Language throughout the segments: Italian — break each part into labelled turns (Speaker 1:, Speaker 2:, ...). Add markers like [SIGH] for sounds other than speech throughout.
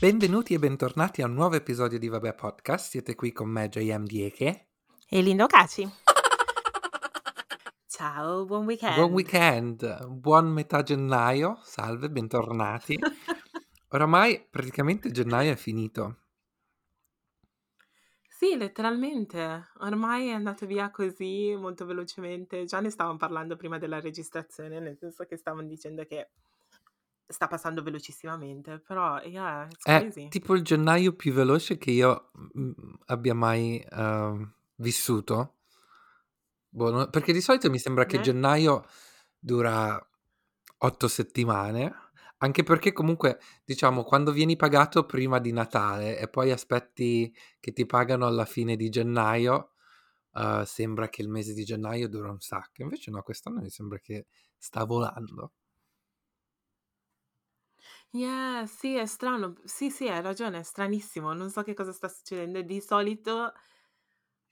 Speaker 1: Benvenuti e bentornati a un nuovo episodio di Vabbè Podcast. Siete qui con me, JM Dieke.
Speaker 2: E Lindo Caci. [LAUGHS] Ciao, buon weekend.
Speaker 1: Buon weekend, buon metà gennaio. Salve, bentornati. [LAUGHS] Oramai praticamente gennaio è finito.
Speaker 2: Sì, letteralmente. Ormai è andato via così molto velocemente. Già ne stavamo parlando prima della registrazione, nel senso che stavamo dicendo che sta passando velocissimamente, però yeah, it's
Speaker 1: È
Speaker 2: crazy.
Speaker 1: tipo il gennaio più veloce che io mm, abbia mai uh, vissuto. Boh, perché di solito mi sembra che
Speaker 2: Eh?
Speaker 1: gennaio dura otto settimane, anche perché comunque, diciamo, quando vieni pagato prima di Natale e poi aspetti che ti pagano alla fine di gennaio, uh, sembra che il mese di gennaio dura un sacco. Invece no, quest'anno mi sembra che sta volando.
Speaker 2: Yeah, sì, è strano. Sì, sì, hai ragione, è stranissimo. Non so che cosa sta succedendo. Di solito,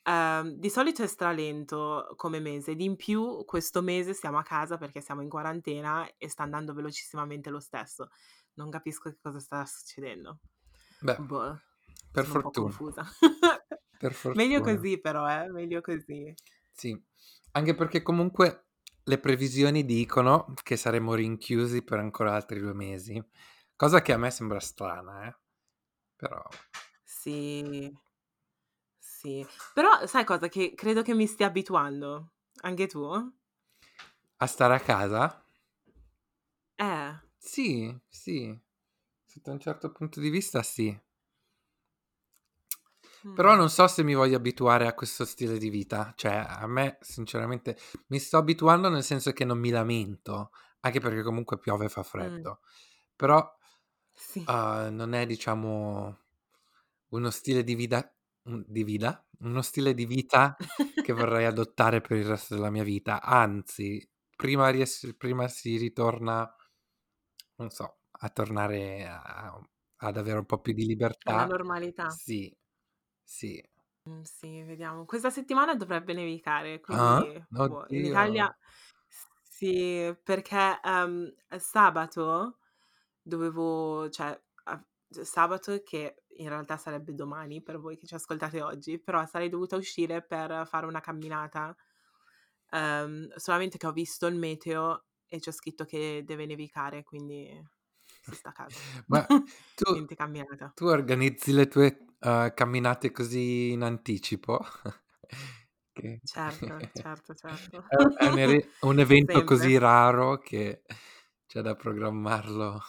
Speaker 2: ehm, di solito è stralento come mese. Di in più, questo mese siamo a casa perché siamo in quarantena e sta andando velocissimamente lo stesso. Non capisco che cosa sta succedendo.
Speaker 1: Beh,
Speaker 2: Boh,
Speaker 1: per
Speaker 2: sono un po'
Speaker 1: fortuna.
Speaker 2: confusa.
Speaker 1: Per [LAUGHS]
Speaker 2: Meglio
Speaker 1: fortuna.
Speaker 2: così però, eh, meglio così.
Speaker 1: Sì, anche perché comunque le previsioni dicono che saremo rinchiusi per ancora altri due mesi, cosa che a me sembra strana, eh. Però,
Speaker 2: Sì, sì. Però sai cosa? Che credo che mi stia abituando. Anche tu?
Speaker 1: a stare a casa?
Speaker 2: Eh.
Speaker 1: Sì, sì, sotto un certo punto di vista sì. Però
Speaker 2: Mm.
Speaker 1: non so se mi voglio abituare a questo stile di vita. Cioè, a me, sinceramente, mi sto abituando nel senso che non mi lamento, anche perché comunque piove e fa
Speaker 2: Mm.
Speaker 1: freddo. Però
Speaker 2: Sì.
Speaker 1: uh, non è, diciamo, uno stile di vita, di vita? Uno stile di vita che [LAUGHS] vorrei adottare per il resto della mia vita. Anzi, prima, ries- prima si ritorna, non so, a tornare a- ad avere un po' più di libertà.
Speaker 2: normalità.
Speaker 1: Sì, sì.
Speaker 2: Mm, Sì, vediamo. Questa settimana dovrebbe nevicare,
Speaker 1: Ah?
Speaker 2: quindi boh, in. Italia sì, perché ehm, sabato dovevo, cioè a- sabato che in realtà sarebbe domani per voi che ci ascoltate oggi, però sarei dovuta uscire per fare una camminata, ehm, solamente che ho visto il meteo e c'è scritto che deve nevicare, quindi si sta a casa. [LAUGHS]
Speaker 1: Ma [LAUGHS] tu, tu organizzi le tue uh, camminate così in anticipo? [LAUGHS] Che-
Speaker 2: Certo, certo, certo.
Speaker 1: È, è un, un evento così raro che c'è da programmarlo.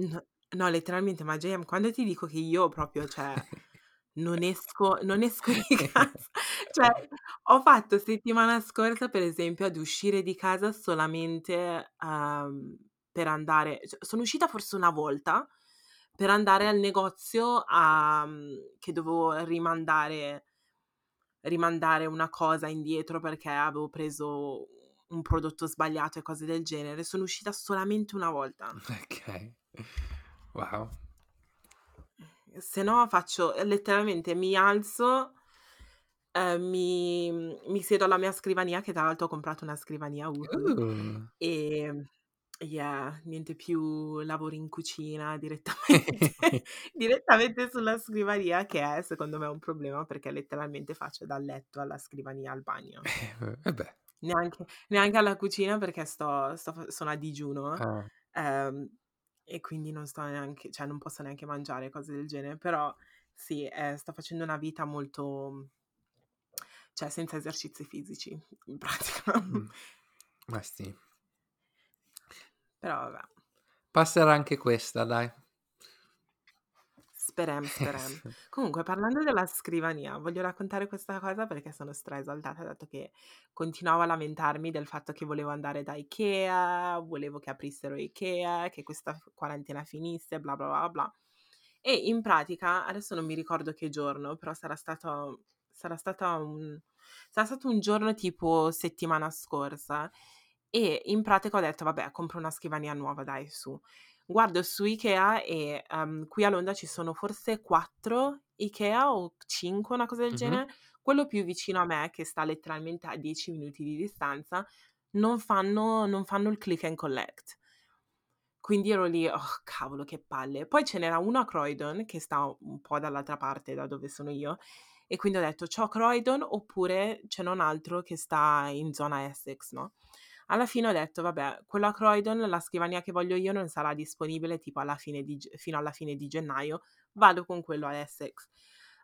Speaker 2: No, no, letteralmente, ma JM, quando ti dico che io proprio, cioè, [LAUGHS] non esco, non esco di [LAUGHS] casa, cioè, ho fatto settimana scorsa, per esempio, ad uscire di casa solamente ehm, per andare, cioè, sono uscita forse una volta per andare al negozio a, che dovevo rimandare, rimandare una cosa indietro perché avevo preso un prodotto sbagliato e cose del genere. Sono uscita solamente una volta.
Speaker 1: Ok. Wow.
Speaker 2: Se no faccio letteralmente mi alzo, eh, mi, mi siedo alla mia scrivania, che tra l'altro ho comprato una scrivania Uhu,
Speaker 1: Uh.
Speaker 2: e yeah, niente più lavori in cucina [LAUGHS] direttamente, [LAUGHS] direttamente sulla scrivania, che è secondo me un problema perché letteralmente faccio dal letto alla scrivania al bagno.
Speaker 1: Eh beh.
Speaker 2: Neanche, neanche alla cucina perché sto, sto fa- sono a digiuno.
Speaker 1: Ah.
Speaker 2: ehm, e quindi non sto neanche, cioè non posso neanche mangiare cose del genere, però sì, eh, sto facendo una vita molto, cioè senza esercizi fisici, in pratica.
Speaker 1: Mm. Ma sì.
Speaker 2: Però vabbè,
Speaker 1: Passerà anche questa, dai.
Speaker 2: Speriamo, [LAUGHS] speriamo. Comunque, parlando della scrivania, voglio raccontare questa cosa perché sono stra esaltata, dato che continuavo a lamentarmi del fatto che volevo andare da Ikea, volevo che aprissero Ikea, che questa quarantena finisse, bla bla bla bla. E in pratica, adesso non mi ricordo che giorno, però sarà stato, sarà stata un, sarà stato un giorno tipo settimana scorsa. E in pratica ho detto, vabbè, compro una scrivania nuova, dai, su. Guardo su Ikea e um, qui a Londra ci sono forse quattro Ikea o cinque, una cosa del
Speaker 1: Mhm.
Speaker 2: genere. Quello più vicino a me, che sta letteralmente a 10 minuti di distanza, non fanno, non fanno il click and collect. Quindi ero lì: "Oh, cavolo che palle". Poi ce n'era uno a Croydon, che sta un po' dall'altra parte da dove sono io, e quindi ho detto: "C'ho Croydon oppure ce n'è un altro che sta in zona Essex", no, alla fine ho detto: "Vabbè, quello a Croydon, la scrivania che voglio io non sarà disponibile tipo alla di fino alla fine di gennaio, vado con quello a Essex".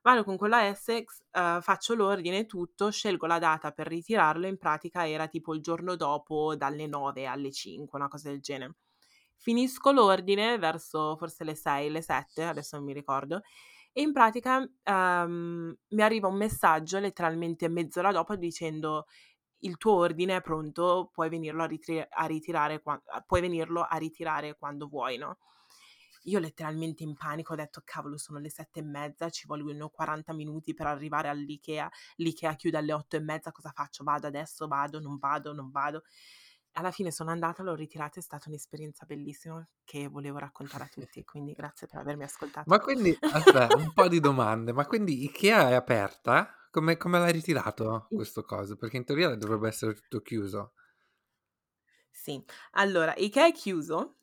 Speaker 2: Vado con quello a Essex, uhm, faccio l'ordine tutto, scelgo la data per ritirarlo, in pratica era tipo il giorno dopo dalle 9 alle 5, una cosa del genere. Finisco l'ordine verso forse le 6, le 7, adesso non mi ricordo, e in pratica, uhm, mi arriva un messaggio letteralmente mezz'ora dopo dicendo: "Il tuo ordine è pronto, puoi venirlo a ritri a ritirare qua puoi venirlo a ritirare quando vuoi", no? Io letteralmente in panico ho detto: "Cavolo, sono le 7 e mezza, ci vogliono 40 minuti per arrivare all'IKEA, l'IKEA chiude alle 8 e mezza, cosa faccio? Vado adesso, vado, non vado, non vado?" Alla fine sono andata, l'ho ritirata, è stata un'esperienza bellissima che volevo raccontare a tutti, quindi grazie per avermi ascoltato.
Speaker 1: Ma quindi aspetta, un po' di domande, ma quindi IKEA è aperta? Come come l'hai ritirato questo coso? Perché in teoria dovrebbe essere tutto chiuso.
Speaker 2: Sì, allora IKEA è chiuso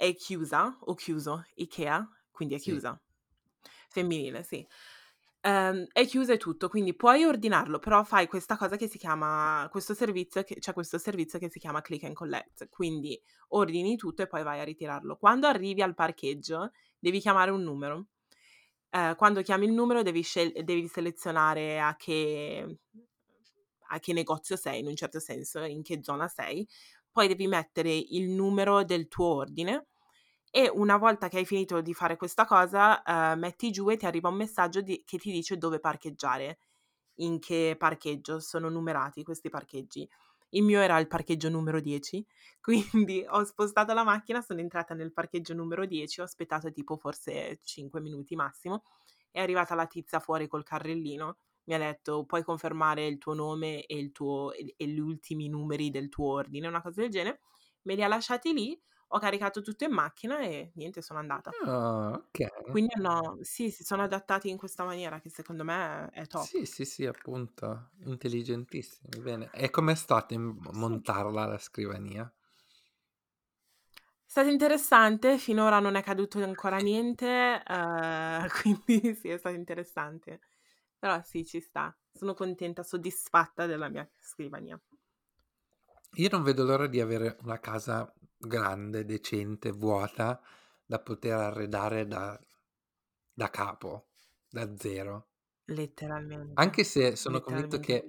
Speaker 2: è chiusa o chiuso? IKEA? Quindi è
Speaker 1: Sì.
Speaker 2: chiusa. Femminile, sì. Ehm, è chiusa e tutto, quindi puoi ordinarlo, però fai questa cosa che si chiama questo servizio che c'è questo servizio che si chiama click and collect, quindi ordini tutto e poi vai a ritirarlo. Quando arrivi al parcheggio devi chiamare un numero. Ehm, quando chiami il numero devi scel devi selezionare a che a che negozio sei, in un certo senso, in che zona sei, poi devi mettere il numero del tuo ordine e una volta che hai finito di fare questa cosa, ehm, metti giù e ti arriva un messaggio di che ti dice dove parcheggiare, in che parcheggio, sono numerati questi parcheggi. Il mio era il parcheggio numero 10, [LAUGHS] quindi ho spostato la macchina, sono entrata nel parcheggio numero 10, ho aspettato tipo forse 5 minuti massimo, è arrivata la tizia fuori col carrellino, mi ha detto: "Puoi confermare il tuo nome e il tuo e e gli ultimi numeri del tuo ordine", una cosa del genere. Me li ha lasciati lì, ho caricato tutto in macchina e niente, sono andata.
Speaker 1: Ah, okay.
Speaker 2: Quindi hanno sì, si sono adattati in questa maniera che secondo me è top.
Speaker 1: Sì, sì, sì, appunto, intelligentissimi, bene. E com'è stato
Speaker 2: Sì.
Speaker 1: montarla la scrivania?
Speaker 2: È stato interessante, finora non è caduto ancora niente, uhm, [LAUGHS] quindi sì, è stato interessante. Però sì, ci sta. Sono contenta, soddisfatta della mia scrivania.
Speaker 1: Io non vedo l'ora di avere una casa grande, decente, vuota, da poter arredare da da capo, da zero.
Speaker 2: Letteralmente,
Speaker 1: Anche se sono convinto che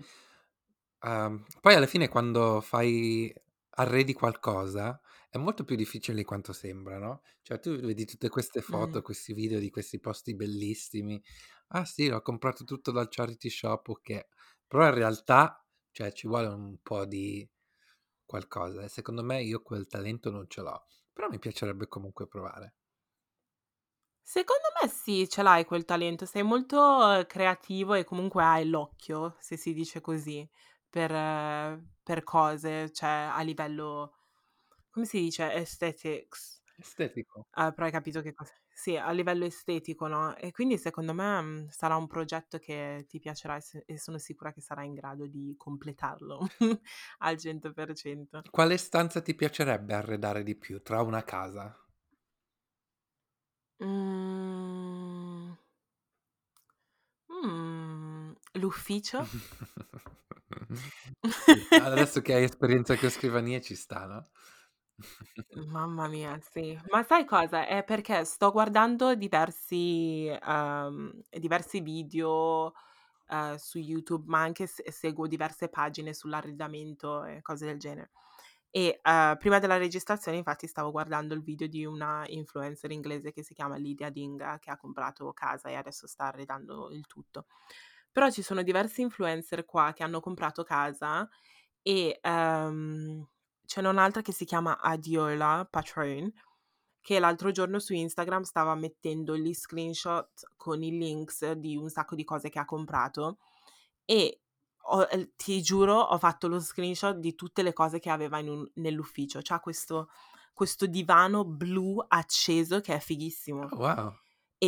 Speaker 1: uhm, poi alla fine quando fai arredi qualcosa è molto più difficile di quanto sembra, no, cioè tu vedi tutte queste foto,
Speaker 2: Mh.
Speaker 1: questi video di questi posti bellissimi: "Ah sì, ho comprato tutto dal charity shop", okay, però in realtà, cioè ci vuole un po' di qualcosa e secondo me io quel talento non ce l'ho, però mi piacerebbe comunque provare.
Speaker 2: Secondo me sì, ce l'hai quel talento, sei molto creativo e comunque hai l'occhio, se si dice così, per per cose, cioè a livello come si dice? Aesthetics.
Speaker 1: Estetico.
Speaker 2: Ah, però hai capito che cos sì, a livello estetico, no, e quindi secondo me, mhmm, sarà un progetto che ti piacerà e s e sono sicura che sarai in grado di completarlo [LAUGHS] al 100%.
Speaker 1: Quale stanza ti piacerebbe arredare di più tra una casa?
Speaker 2: Mhmm Mhmm, l'ufficio? [LAUGHS] [LAUGHS]
Speaker 1: Sì, adesso che hai esperienza con scrivanie ci sta, no?
Speaker 2: Mamma mia, sì. Ma sai cosa? È perché sto guardando diversi uhm, diversi video, uhm, su YouTube, ma anche se seguo diverse pagine sull'arredamento e cose del genere. E, uhm, prima della registrazione infatti stavo guardando il video di una influencer inglese che si chiama Lydia Dinga, che ha comprato casa e adesso sta arredando il tutto. Però ci sono diversi influencer qua che hanno comprato casa e, uhm, ce n'è un'altra che si chiama Adiola Patron, che l'altro giorno su Instagram stava mettendo gli screenshot con i links di un sacco di cose che ha comprato e ho ehm, ti giuro, ho fatto lo screenshot di tutte le cose che aveva un nell'ufficio. C'ha questo questo divano blu acceso che è fighissimo
Speaker 1: Oh wow!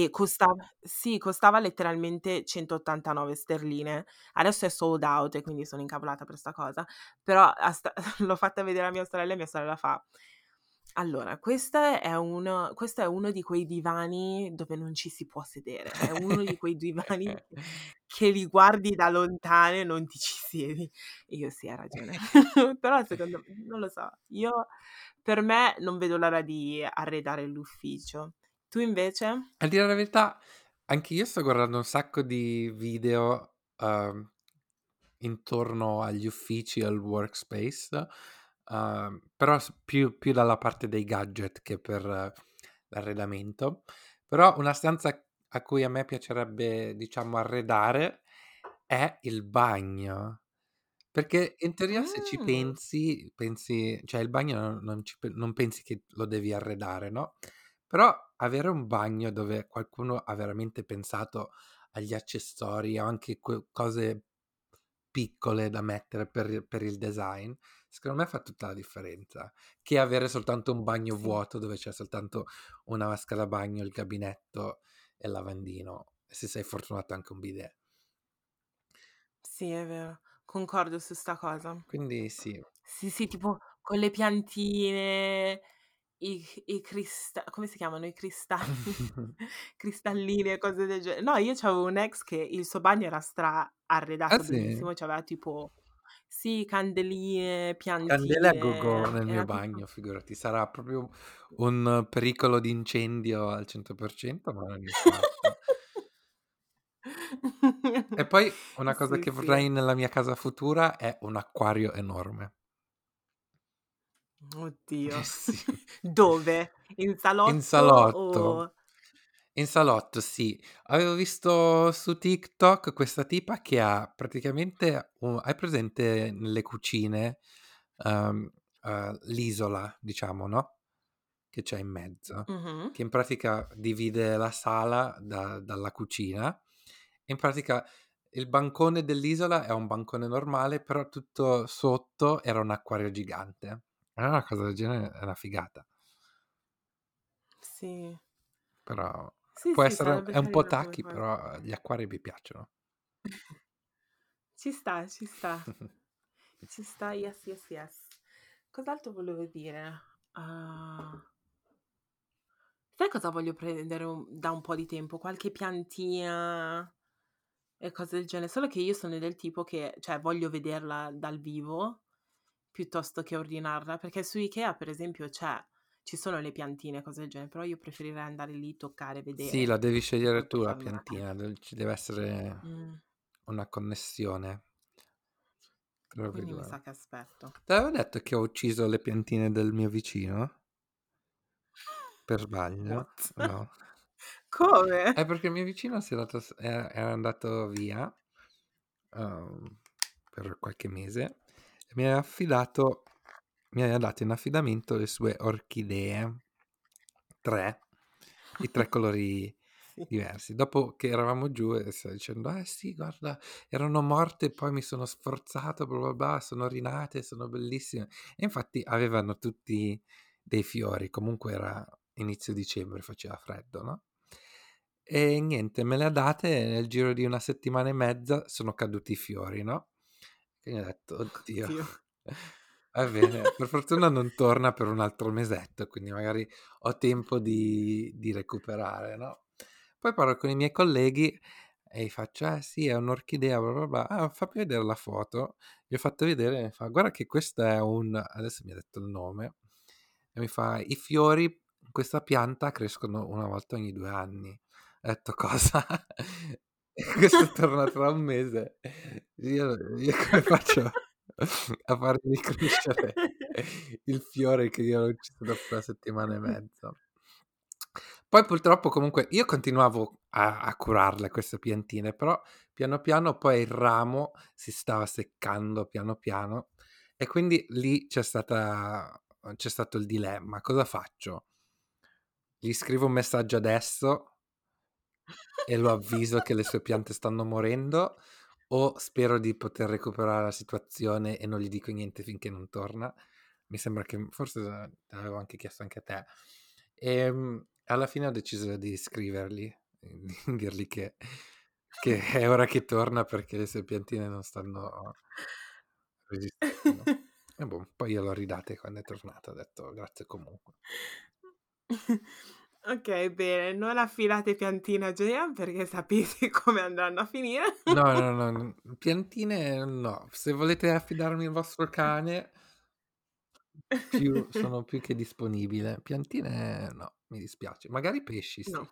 Speaker 2: E costava sì, costava letteralmente 189 sterline. Adesso è sold out e quindi sono incavolata per 'sta cosa, però a sta [LAUGHS] l'ho fatta vedere a mia sorella e mia sorella fa: Allora, questa è uno questo è uno di quei divani dove non ci si può sedere. È uno di quei divani [LAUGHS] che li guardi da lontano e non ti ci siedi. Io sì, hai ragione. [LAUGHS] Però secondo m non lo so, io per me non vedo l'ora di arredare l'ufficio. Tu invece?
Speaker 1: A dire la verità, anch'io sto guardando un sacco di video, uhm, intorno agli uffici, al workspace, uhm, però s più più dalla parte dei gadget che per l'arredamento. Però una stanza a cui a me piacerebbe, diciamo, arredare è il bagno. Perché in teoria se ci
Speaker 2: Mh.
Speaker 1: pensi pensi cioè il bagno non non ci pe non pensi che lo devi arredare, no, però avere un bagno dove qualcuno ha veramente pensato agli accessori o anche que cose piccole da mettere per per il design, secondo me fa tutta la differenza, che avere soltanto un bagno vuoto dove c'è soltanto una vasca da bagno, il gabinetto e il lavandino e se sei fortunato anche un bidet.
Speaker 2: Sì, è vero. Concordo su 'sta cosa.
Speaker 1: Quindi sì.
Speaker 2: Sì, sì, tipo con le piantine, i i crista come si chiamano? I cristalli, [LAUGHS] [LAUGHS] cristallini e cose del ge no, io c'avevo un ex che il suo bagno era stra
Speaker 1: Ah
Speaker 2: arredato
Speaker 1: sì?
Speaker 2: benissimo, c'aveva tipo sì, candeline,
Speaker 1: Candele a go-go
Speaker 2: piantine,
Speaker 1: nel mio bagno, figurati. Sarà proprio un pericolo di incendio al 100%, ma non importa. E poi una [LAUGHS] cosa
Speaker 2: Sì,
Speaker 1: che
Speaker 2: sì.
Speaker 1: vorrei nella mia casa futura è un acquario enorme. Eh
Speaker 2: Oddio.
Speaker 1: sì. [LAUGHS]
Speaker 2: Dove? In
Speaker 1: In
Speaker 2: salotto
Speaker 1: salotto.
Speaker 2: o
Speaker 1: In salotto, sì. Avevo visto su TikTok questa tipa che ha praticamente u hai presente nelle cucine, uhm, uhm, l'isola diciamo, no, che c'è in mezzo,
Speaker 2: Mh-mh.
Speaker 1: che in pratica divide la sala da dalla cucina. In pratica il bancone dell'isola è un bancone normale, però tutto sotto era un acquario gigante. A me una cosa del genere è una figata.
Speaker 2: Sì.
Speaker 1: Però
Speaker 2: Sì,
Speaker 1: può
Speaker 2: sì,
Speaker 1: essere è un po'
Speaker 2: cosa.
Speaker 1: però gli acquari mi piacciono. [LAUGHS]
Speaker 2: Ci sta, ci sta. [LAUGHS] Ci sta, yes, yes, yes. Cos'altro volevo dire? Uhm sai cosa voglio prendere da un po' di tempo? Qualche piantina e cose del genere, solo che io sono del tipo che cioè voglio vederla dal vivo piuttosto che ordinarla, perché su Ikea per esempio c'è ci sono le piantine cose del genere, però io preferirei andare lì, toccare,
Speaker 1: Sì,
Speaker 2: vedere
Speaker 1: la devi scegliere tu la piantina, ci deve essere
Speaker 2: Mh.
Speaker 1: una connessione
Speaker 2: Quindi mi
Speaker 1: 2.
Speaker 2: sa che aspetto.
Speaker 1: T'avevo detto che ho ucciso le piantine del mio vicino? Per sbaglio? No. [LAUGHS]
Speaker 2: Come?
Speaker 1: Eh, perché il mio vicino è dato era andato via, uhm, per qualche mese mi aveva affidato mi aveva dato in affidamento le sue orchidee. 3, di 3 colori diversi. Dopo che eravamo giù e stava dicendo: "Eh sì, guarda, erano morte poi mi sono sforzato, bla bla bla, sono rinate, sono bellissime." E infatti avevano tutti dei fiori, comunque era inizio dicembre, faceva freddo, no, e niente, me le ha date e nel giro di 1 settimana e mezza sono caduti i fiori, no, ho detto: "Oddio."
Speaker 2: Oddio. [LAUGHS]
Speaker 1: Va bene, per fortuna non torna per un altro mesetto, quindi magari ho tempo di di recuperare, no. Poi parlo con i miei colleghi e gli faccio: "Eh sì, è un'orchidea bla bla bla." "Ah, fammi vedere la foto." Gli ho fatto vedere e mi fa: "Guarda che questo è un" adesso mi ha detto il nome, e mi fa: "I fiori questa pianta crescono 1 volta ogni 2 anni." Ho detto: "Cosa?" [LAUGHS] Questo torna tra 1 mese. Io io come faccio a fargli crescere il fiore che io ho ucciso dopo 1 settimana e mezza? Poi purtroppo comunque io continuavo a a curarle queste piantine, però piano piano poi il ramo si stava seccando piano piano e quindi lì c'è stata c'è stato il dilemma: cosa faccio? Gli scrivo un messaggio adesso e lo avviso che le sue piante stanno morendo o spero di poter recuperare la situazione e non gli dico niente finché non torna? Mi sembra che forse l'avevo anche chiesto anche a te. Ehm, alla fine ho deciso di scrivergli, di [LAUGHS] dirgli che che è ora che torna perché le sue piantine non stanno resistendo. E boh, poi glielo ridate quando è tornato, ha detto grazie comunque. [LAUGHS]
Speaker 2: Ok, bene, non affidate piantine a Gian perché sapete [LAUGHS] come andranno a finire.
Speaker 1: No, no, [LAUGHS] no, no, piantine no. Se volete affidarmi il vostro cane, più, sono più che disponibile. Piantine no, mi dispiace. Magari pesci, sì.
Speaker 2: No.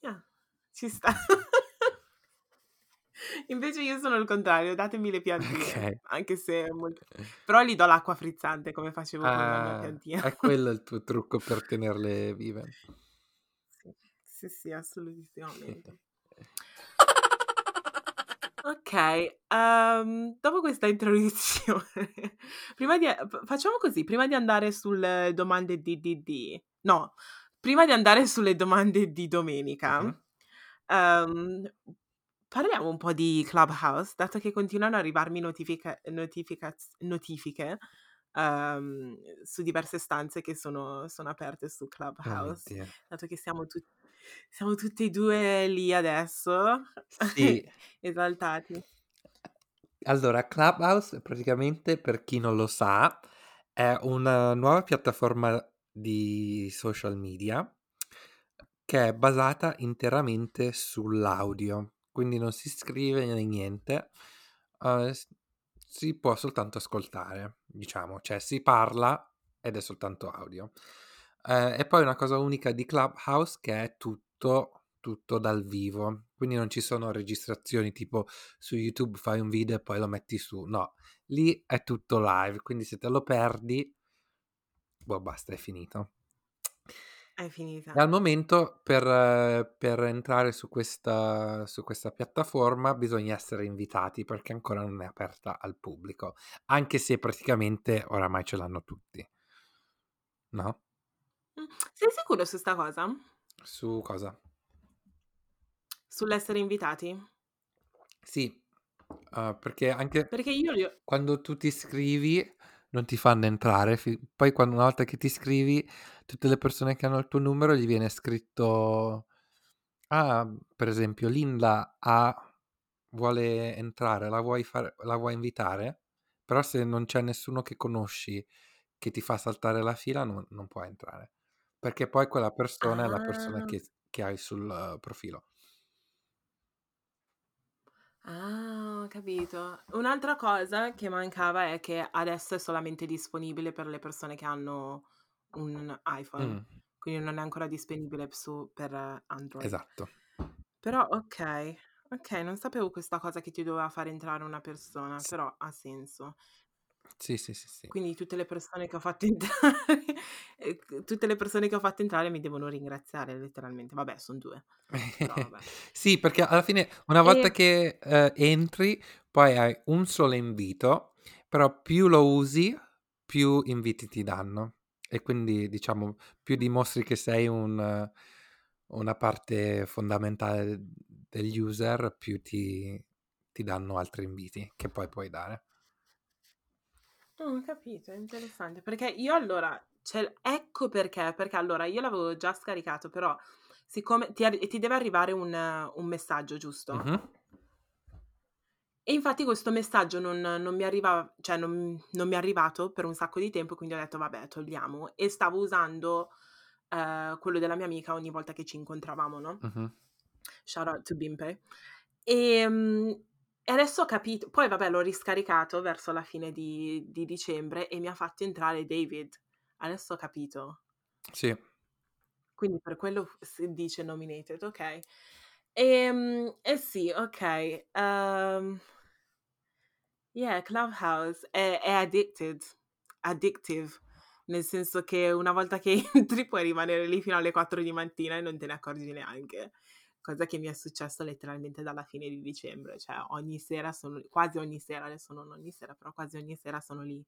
Speaker 2: Yeah, [LAUGHS] ci sta. [LAUGHS] Invece io sono il contrario, datemi le piantine,
Speaker 1: Ok. [LAUGHS]
Speaker 2: anche se molto... Però gli do l'acqua frizzante come facevo con la mia
Speaker 1: Ah,
Speaker 2: piantina.
Speaker 1: è [LAUGHS] quello il tuo trucco per tenerle vive.
Speaker 2: Sì, sì, sì, assolutissimamente. Ok, ehm, dopo questa introduzione, prima di, facciamo così, prima di andare sulle domande di DD, no, prima di andare sulle domande di domenica,
Speaker 1: Mhm.
Speaker 2: ehm, parliamo un po' di Clubhouse, dato che continuano ad arrivarmi notifica- notificaz- notifiche ehm, su diverse stanze che sono, sono aperte su
Speaker 1: Oh mio
Speaker 2: Clubhouse,
Speaker 1: Dio.
Speaker 2: dato che siamo, tu- siamo tutti e due lì adesso,
Speaker 1: Sì. [LAUGHS]
Speaker 2: esaltati.
Speaker 1: Allora, Clubhouse praticamente, per chi non lo sa, è una nuova piattaforma di social media che è basata interamente sull'audio, quindi non si scrive né niente, s- si può soltanto ascoltare, diciamo, cioè si parla ed è soltanto audio. Eh, e poi una cosa unica di Clubhouse che è tutto, tutto dal vivo, quindi non ci sono registrazioni tipo su YouTube fai un video e poi lo metti su, no, lì è tutto live, quindi se te lo perdi, boh, basta, è finito.
Speaker 2: È
Speaker 1: E
Speaker 2: finita.
Speaker 1: al momento per, eh, per entrare su questa, su questa piattaforma bisogna essere invitati perché ancora non è aperta al pubblico, anche se praticamente oramai ce l'hanno tutti. No?
Speaker 2: Mm, Sei sicuro su sta cosa?
Speaker 1: Su cosa?
Speaker 2: Sull'essere invitati?
Speaker 1: Sì, uh, perché anche
Speaker 2: Perché io
Speaker 1: quando tu ti iscrivi non ti fanno entrare, poi quando una volta che ti iscrivi tutte le persone che hanno il tuo numero gli viene scritto, ah, per esempio Linda ha vuole entrare, la vuoi, fare, la vuoi invitare? Però se non c'è nessuno che conosci che ti fa saltare la fila, non, non puoi entrare. Perché poi quella persona è la persona
Speaker 2: Ah,
Speaker 1: che, che hai sul uh, profilo.
Speaker 2: Ah, ho capito. Un'altra cosa che mancava è che adesso è solamente disponibile per le persone che hanno un iPhone,
Speaker 1: Mm,
Speaker 2: quindi non è ancora disponibile su, per Android.
Speaker 1: esatto.
Speaker 2: Però ok, ok, non sapevo questa cosa che ti doveva far entrare una persona,
Speaker 1: S-
Speaker 2: però ha senso.
Speaker 1: Sì, sì, sì, sì.
Speaker 2: Quindi tutte le persone che ho fatto entrare, [LAUGHS] tutte le persone che ho fatto entrare mi devono ringraziare letteralmente. Vabbè, sono due. Però [LAUGHS] vabbè.
Speaker 1: sì, perché alla fine una volta
Speaker 2: E
Speaker 1: che eh, entri, poi hai un solo invito, però più lo usi, più inviti ti danno. E quindi, diciamo, più dimostri che sei un, una parte fondamentale degli user, più ti, ti danno altri inviti che poi puoi dare.
Speaker 2: Oh, ho capito, è interessante. Perché io allora, cioè, ecco perché, perché allora io l'avevo già scaricato, però siccome ti, arri- ti deve arrivare un, un messaggio, giusto?
Speaker 1: Mhm.
Speaker 2: E infatti questo messaggio non, non mi arrivava, cioè non, non mi è arrivato per un sacco di tempo, quindi ho detto vabbè, togliamo. E stavo usando eh, quello della mia amica ogni volta che ci incontravamo, no?
Speaker 1: Mhm.
Speaker 2: Shout out to Bimpe. E, mm, e adesso ho capito, poi vabbè l'ho riscaricato verso la fine di, di dicembre e mi ha fatto entrare David. Adesso ho capito.
Speaker 1: Sì.
Speaker 2: Quindi per quello si dice nominated, ok. E, eh sì, ok. ehm, yeah, Clubhouse è, è addicted, addictive, nel senso che una volta che [LAUGHS] entri puoi rimanere lì fino alle 4 di mattina e non te ne accorgi neanche. Cosa che mi è successo letteralmente dalla fine di dicembre, cioè ogni sera sono, quasi ogni sera, adesso non ogni sera, però quasi ogni sera sono lì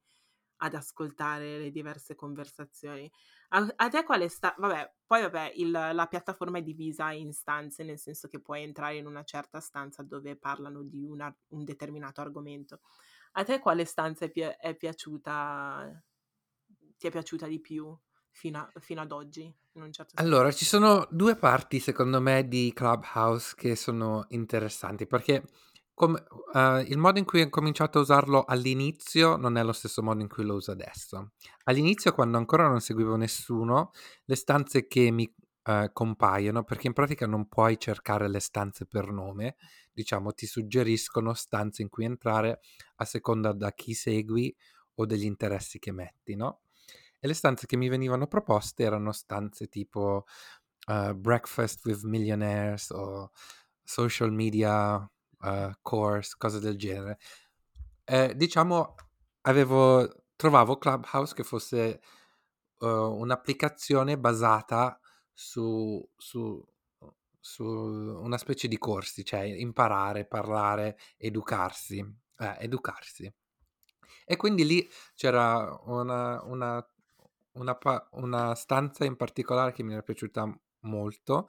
Speaker 2: ad ascoltare le diverse conversazioni. A, a te quale sta... Vabbè, poi vabbè, il- la piattaforma è divisa in stanze, nel senso che puoi entrare in una certa stanza dove parlano di una- un determinato argomento. A te quale stanza è, pi- è piaciuta, ti è piaciuta di più fino, a- fino ad oggi, certo?
Speaker 1: Allora, ci sono due parti, secondo me, di Clubhouse che sono interessanti, perché come, uh, il modo in cui ho cominciato a usarlo all'inizio non è lo stesso modo in cui lo uso adesso. All'inizio, quando ancora non seguivo nessuno, le stanze che mi uh, compaiono, perché in pratica non puoi cercare le stanze per nome, diciamo, ti suggeriscono stanze in cui entrare a seconda da chi segui o degli interessi che metti, no? E le stanze che mi venivano proposte erano stanze tipo uh, Breakfast with Millionaires o Social Media uh, course, cose del genere. Eh, diciamo, avevo, trovavo Clubhouse che fosse uh, un'applicazione basata su, su, su, una specie di corsi, cioè imparare, parlare, educarsi. Eh, educarsi. E quindi lì c'era una, una, una, una stanza in particolare che mi era piaciuta molto,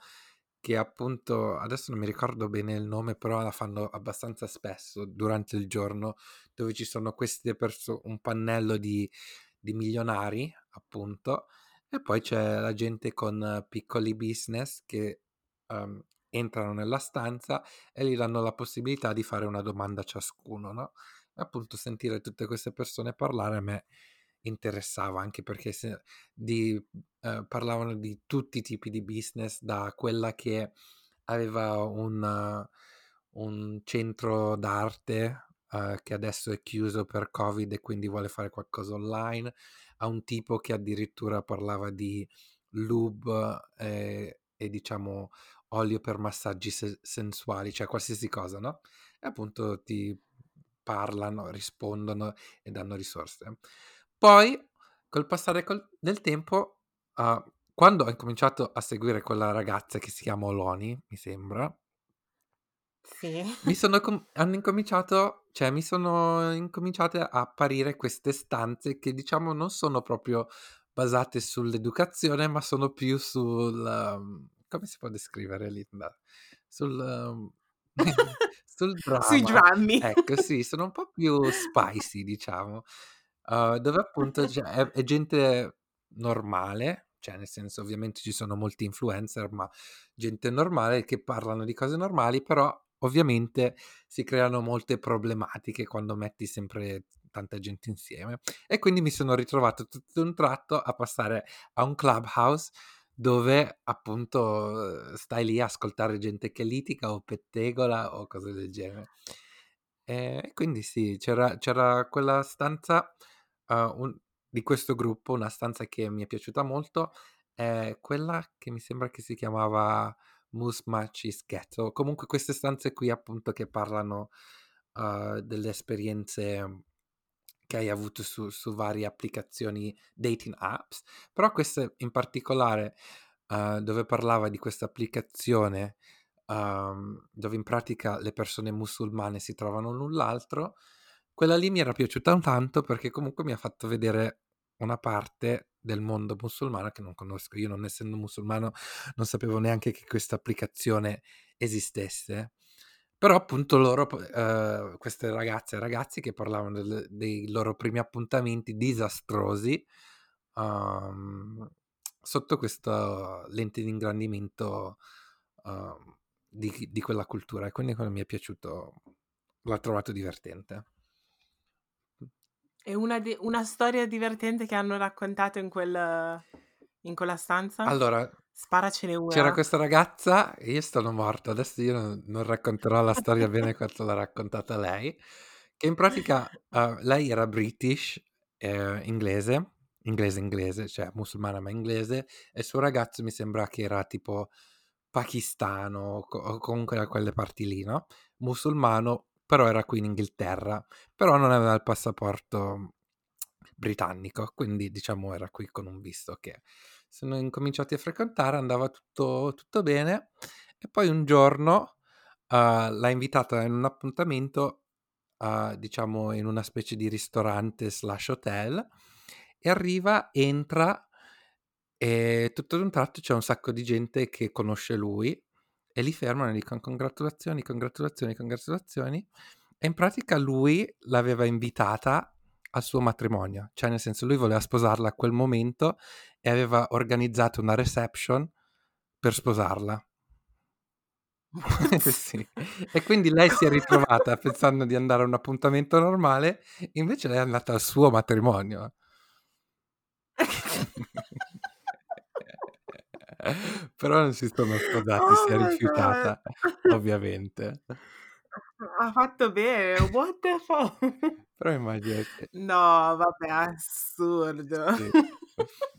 Speaker 1: che appunto adesso non mi ricordo bene il nome, però la fanno abbastanza spesso durante il giorno, dove ci sono queste persone, un pannello di, di milionari, appunto, e poi c'è la gente con piccoli business che um, entrano nella stanza e gli danno la possibilità di fare una domanda a ciascuno, no? E appunto sentire tutte queste persone parlare a me interessava anche perché se, di, eh, parlavano di tutti i tipi di business, da quella che aveva un, un centro d'arte uh, che adesso è chiuso per Covid e quindi vuole fare qualcosa online, a un tipo che addirittura parlava di lube e, e diciamo olio per massaggi se- sensuali, cioè qualsiasi cosa, no? E appunto ti parlano, rispondono e danno risorse. Poi, col passare col del tempo, uh, quando ho incominciato a seguire quella ragazza che si chiama Oloni, mi sembra,
Speaker 2: sì.
Speaker 1: mi sono [LAUGHS] com- hanno incominciato, cioè mi sono incominciate a apparire queste stanze che diciamo non sono proprio basate sull'educazione, ma sono più sul... Um, come si può descrivere Linda? Sul... Um, [LAUGHS] sul drama.
Speaker 2: Sui drammi.
Speaker 1: Ecco, sì, sono un po' più [LAUGHS] spicy, diciamo. Uh, dove appunto [LAUGHS] cioè, è, è, gente normale, cioè nel senso ovviamente ci sono molti influencer, ma gente normale che parlano di cose normali, però ovviamente si creano molte problematiche quando metti sempre tanta gente insieme. E quindi mi sono ritrovato tutto un tratto a passare a un clubhouse dove appunto stai lì a ascoltare gente che litiga o pettegola o cose del genere. E quindi sì, c'era, c'era quella stanza uh, un, di questo gruppo, una stanza che mi è piaciuta molto, è quella che mi sembra che si chiamava Musmachi's Ghetto. Comunque queste stanze qui appunto che parlano uh, delle esperienze che hai avuto su, su, varie applicazioni dating apps, però queste in particolare uh, dove parlava di questa applicazione um, dove in pratica le persone musulmane si trovano l'un l'altro, quella lì mi era piaciuta tanto perché comunque mi ha fatto vedere una parte del mondo musulmano che non conosco. Io non essendo musulmano non sapevo neanche che questa applicazione esistesse. Però appunto loro, eh, queste ragazze e ragazzi che parlavano del, dei loro primi appuntamenti disastrosi um, sotto questa lente di ingrandimento uh, di, di, quella cultura e quindi quello mi è piaciuto, l'ho trovato divertente.
Speaker 2: E una, di- una storia divertente che hanno raccontato in, quel, in quella stanza?
Speaker 1: Allora,
Speaker 2: Sparacene
Speaker 1: c'era
Speaker 2: una.
Speaker 1: questa ragazza, io sono morto, adesso io non, non racconterò la storia bene quanto l'ha raccontata lei, che in pratica uh, lei era british, eh, inglese, inglese inglese, cioè musulmana ma inglese, e il suo ragazzo mi sembra che era tipo pakistano o comunque da quelle parti lì, no? Musulmano, però era qui in Inghilterra, però non aveva il passaporto britannico, quindi diciamo era qui con un visto che sono incominciati a frequentare, andava tutto, tutto bene e poi un giorno uh, l'ha invitata in un appuntamento, uh, diciamo in una specie di ristorante slash hotel e arriva, entra e tutto ad un tratto c'è un sacco di gente che conosce lui e li fermano e dicono congratulazioni, congratulazioni, congratulazioni. E in pratica lui l'aveva invitata al suo matrimonio, cioè nel senso lui voleva sposarla a quel momento e aveva organizzato una reception per sposarla. [LAUGHS] Sì. E quindi lei si è ritrovata [LAUGHS] pensando di andare a un appuntamento normale, invece lei è andata al suo matrimonio. [LAUGHS] [LAUGHS] Però non si sono sposati,
Speaker 2: Oh
Speaker 1: si è
Speaker 2: god!
Speaker 1: rifiutata, [LAUGHS] ovviamente.
Speaker 2: Ha fatto bene, what the fuck?
Speaker 1: Però immaginate
Speaker 2: No, vabbè, assurdo.
Speaker 1: Sì. [LAUGHS]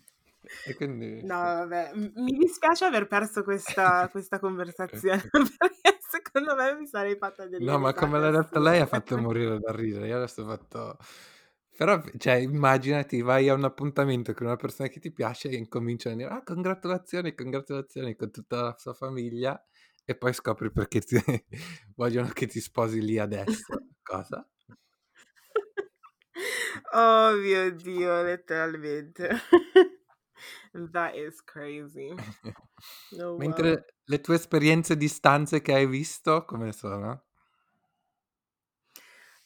Speaker 1: E quindi
Speaker 2: No, vabbè, mi dispiace aver perso questa questa conversazione, perché secondo me mi sarei fatta delle
Speaker 1: No, ma come l'ha detta lei ha fatto morire da ridere. Io adesso ho fatto però cioè immaginati, vai a un appuntamento con una persona che ti piace e incominciano a dire: "Ah, congratulazioni, congratulazioni", con tutta la sua famiglia e poi scopri perché ti [LAUGHS] vogliono che ti sposi lì adesso. Cosa?
Speaker 2: Oh mio Dio, letteralmente. [LAUGHS] That is crazy. [LAUGHS] Oh wow.
Speaker 1: Mentre le tue esperienze di stanze che hai visto come sono?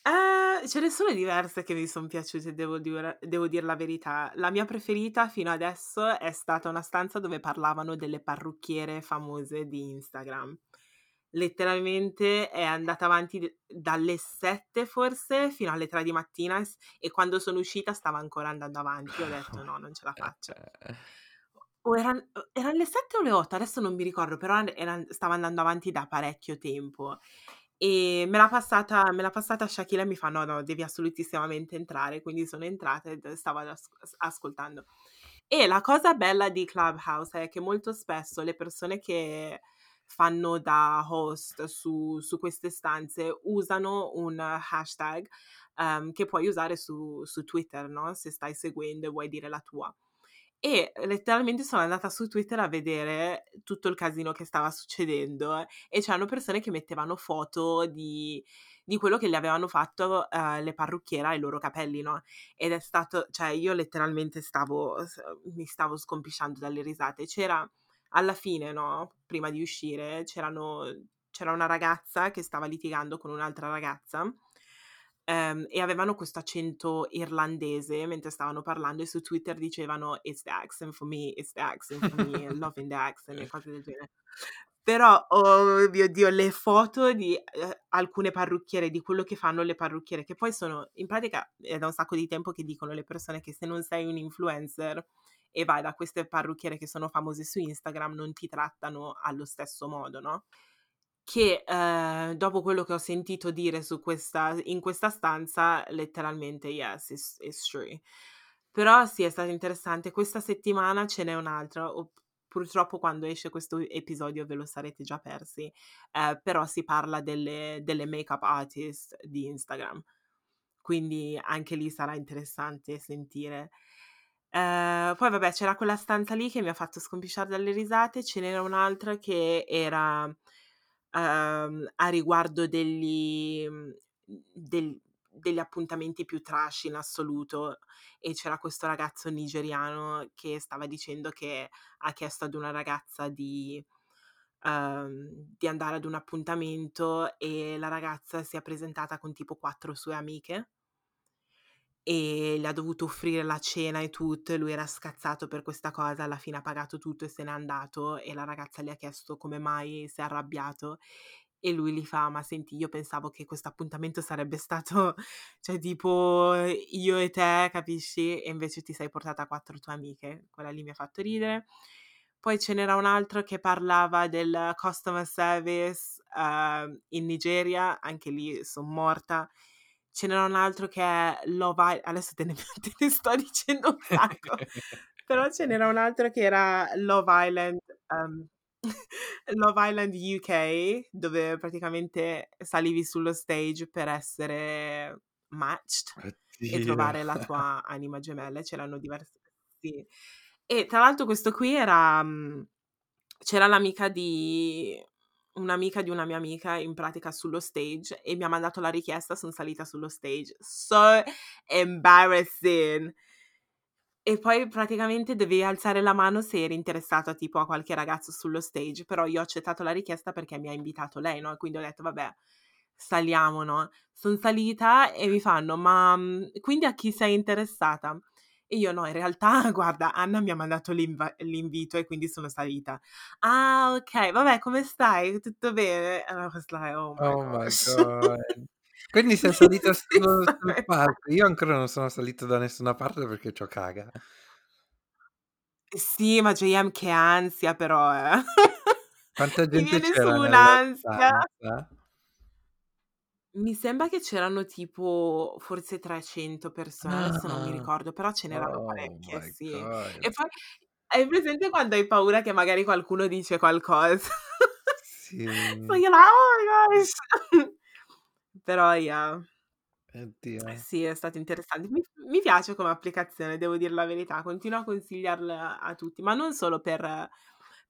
Speaker 2: Ehm, ce ne sono diverse che mi son piaciute, devo dire devo dir la verità. La mia preferita fino adesso è stata una stanza dove parlavano delle parrucchiere famose di Instagram. Letteralmente è andata avanti dalle 7 forse fino alle 3 di mattina e quando sono uscita stava ancora andando avanti. Ho detto: "No, non ce la faccio". O eran o eran le 7 o le 8, adesso non mi ricordo, però an eran stava andando avanti da parecchio tempo. E me l'ha passata me l'ha passata Shaquille e mi fa: "No, no, devi assolutissimamente entrare". Quindi sono entrata ed stavo as ascoltando. E la cosa bella di Clubhouse è che molto spesso le persone che fanno da host su su queste stanze usano un hashtag, ehm, che puoi usare su su Twitter, no, se stai seguendo e vuoi dire la tua. E letteralmente sono andata su Twitter a vedere tutto il casino che stava succedendo e c'erano persone che mettevano foto di di quello che le avevano fatto, ehm, le parrucchiere ai loro capelli, no, ed è stato cioè io letteralmente stavo mi stavo scompisciando dalle risate. C'era alla fine, no, prima di uscire, c'era una ragazza che stava litigando con un'altra ragazza, ehm, e avevano questo accento irlandese mentre stavano parlando e su Twitter dicevano: "It's the accent for me, it's the accent for me, loving the accent", e cose del genere. Però, oh mio Dio, le foto di, ehm, alcune parrucchiere, di quello che fanno le parrucchiere, che poi sono in pratica è da un sacco di tempo che dicono le persone che se non sei un influencer e vai da queste parrucchiere che sono famose su Instagram, non ti trattano allo stesso modo, no, che, ehm, dopo quello che ho sentito dire su questa in questa stanza, letteralmente yes, it's it's true. Però sì, è stato interessante. Questa settimana ce n'è un'altra, purtroppo quando esce questo episodio ve lo sarete già persi, ehm, però si parla delle delle makeup artist di Instagram. Quindi anche lì sarà interessante sentire. Ehm, poi vabbè c'era quella stanza lì che mi ha fatto scompisciare dalle risate, ce n'era un'altra che era, ehm, a riguardo degli mhmm, del degli appuntamenti più trash in assoluto e c'era questo ragazzo nigeriano che stava dicendo che ha chiesto ad una ragazza di ehm, di andare ad un appuntamento e la ragazza si è presentata con tipo 4 sue amiche e le ha dovuto offrire la cena e tutto lui era scazzato per questa cosa, alla fine ha pagato tutto e se n'è andato e la ragazza gli ha chiesto come mai si è arrabbiato e lui gli fa: "Ma senti, io pensavo che questo appuntamento sarebbe stato [LAUGHS] cioè tipo io e te, capisci, e invece ti sei portata 4 tue amiche". Quella lì mi ha fatto ridere. Poi ce n'era un altro che parlava del customer service, ehm, in Nigeria, anche lì son morta. Ce n'era un altro che è Love I adesso te ne [LAUGHS] te ne sto dicendo un sacco, [LAUGHS] però ce n'era un altro che era Love Island, ehm, [LAUGHS] Love Island UK, dove praticamente salivi sullo stage per essere matched e
Speaker 1: Oddio.
Speaker 2: trovare la tua anima gemella, e c'erano diverse sì. E tra l'altro questo qui era mhmm, c'era l'amica di un'amica di una mia amica in pratica sullo stage e mi ha mandato la richiesta, son salita sullo stage. So embarrassing. E poi praticamente dovevi alzare la mano se eri interessato tipo a qualche ragazzo sullo stage, però io ho accettato la richiesta perché mi ha invitato lei, no, quindi ho detto: "Vabbè, saliamo", no. Son salita e mi fanno: "Ma, mhmm, quindi a chi sei interessata?" E io no, in realtà [LAUGHS] guarda Anna mi ha mandato l'inva l'invito e quindi sono salita. "Ah okay, vabbè come stai? Tutto bene?" Was like: "Oh my
Speaker 1: Oh my [LAUGHS]
Speaker 2: gosh."
Speaker 1: god. Quindi sei salita [LAUGHS]
Speaker 2: Sì,
Speaker 1: su sul palco. Io ancora non sono salito da nessuna parte perché c'ho caga.
Speaker 2: Sì, ma JM che ansia però eh.
Speaker 1: Quanta
Speaker 2: Mi
Speaker 1: gente
Speaker 2: viene su
Speaker 1: c'era nella
Speaker 2: un'ansia.
Speaker 1: stanza?
Speaker 2: Mi sembra che c'erano tipo forse 300 persone, adesso non mi ricordo, però ce n'erano
Speaker 1: Oh
Speaker 2: parecchie,
Speaker 1: my
Speaker 2: sì.
Speaker 1: god.
Speaker 2: E poi hai presente quando hai paura che magari qualcuno dice qualcosa? [LAUGHS] So
Speaker 1: Sì.
Speaker 2: you're like: "Oh my gosh." [LAUGHS] Però yeah.
Speaker 1: Oddio.
Speaker 2: Sì, è stato interessante. Mi mi piace come applicazione, devo dir la verità. Continuo a consigliarla a tutti, ma non solo per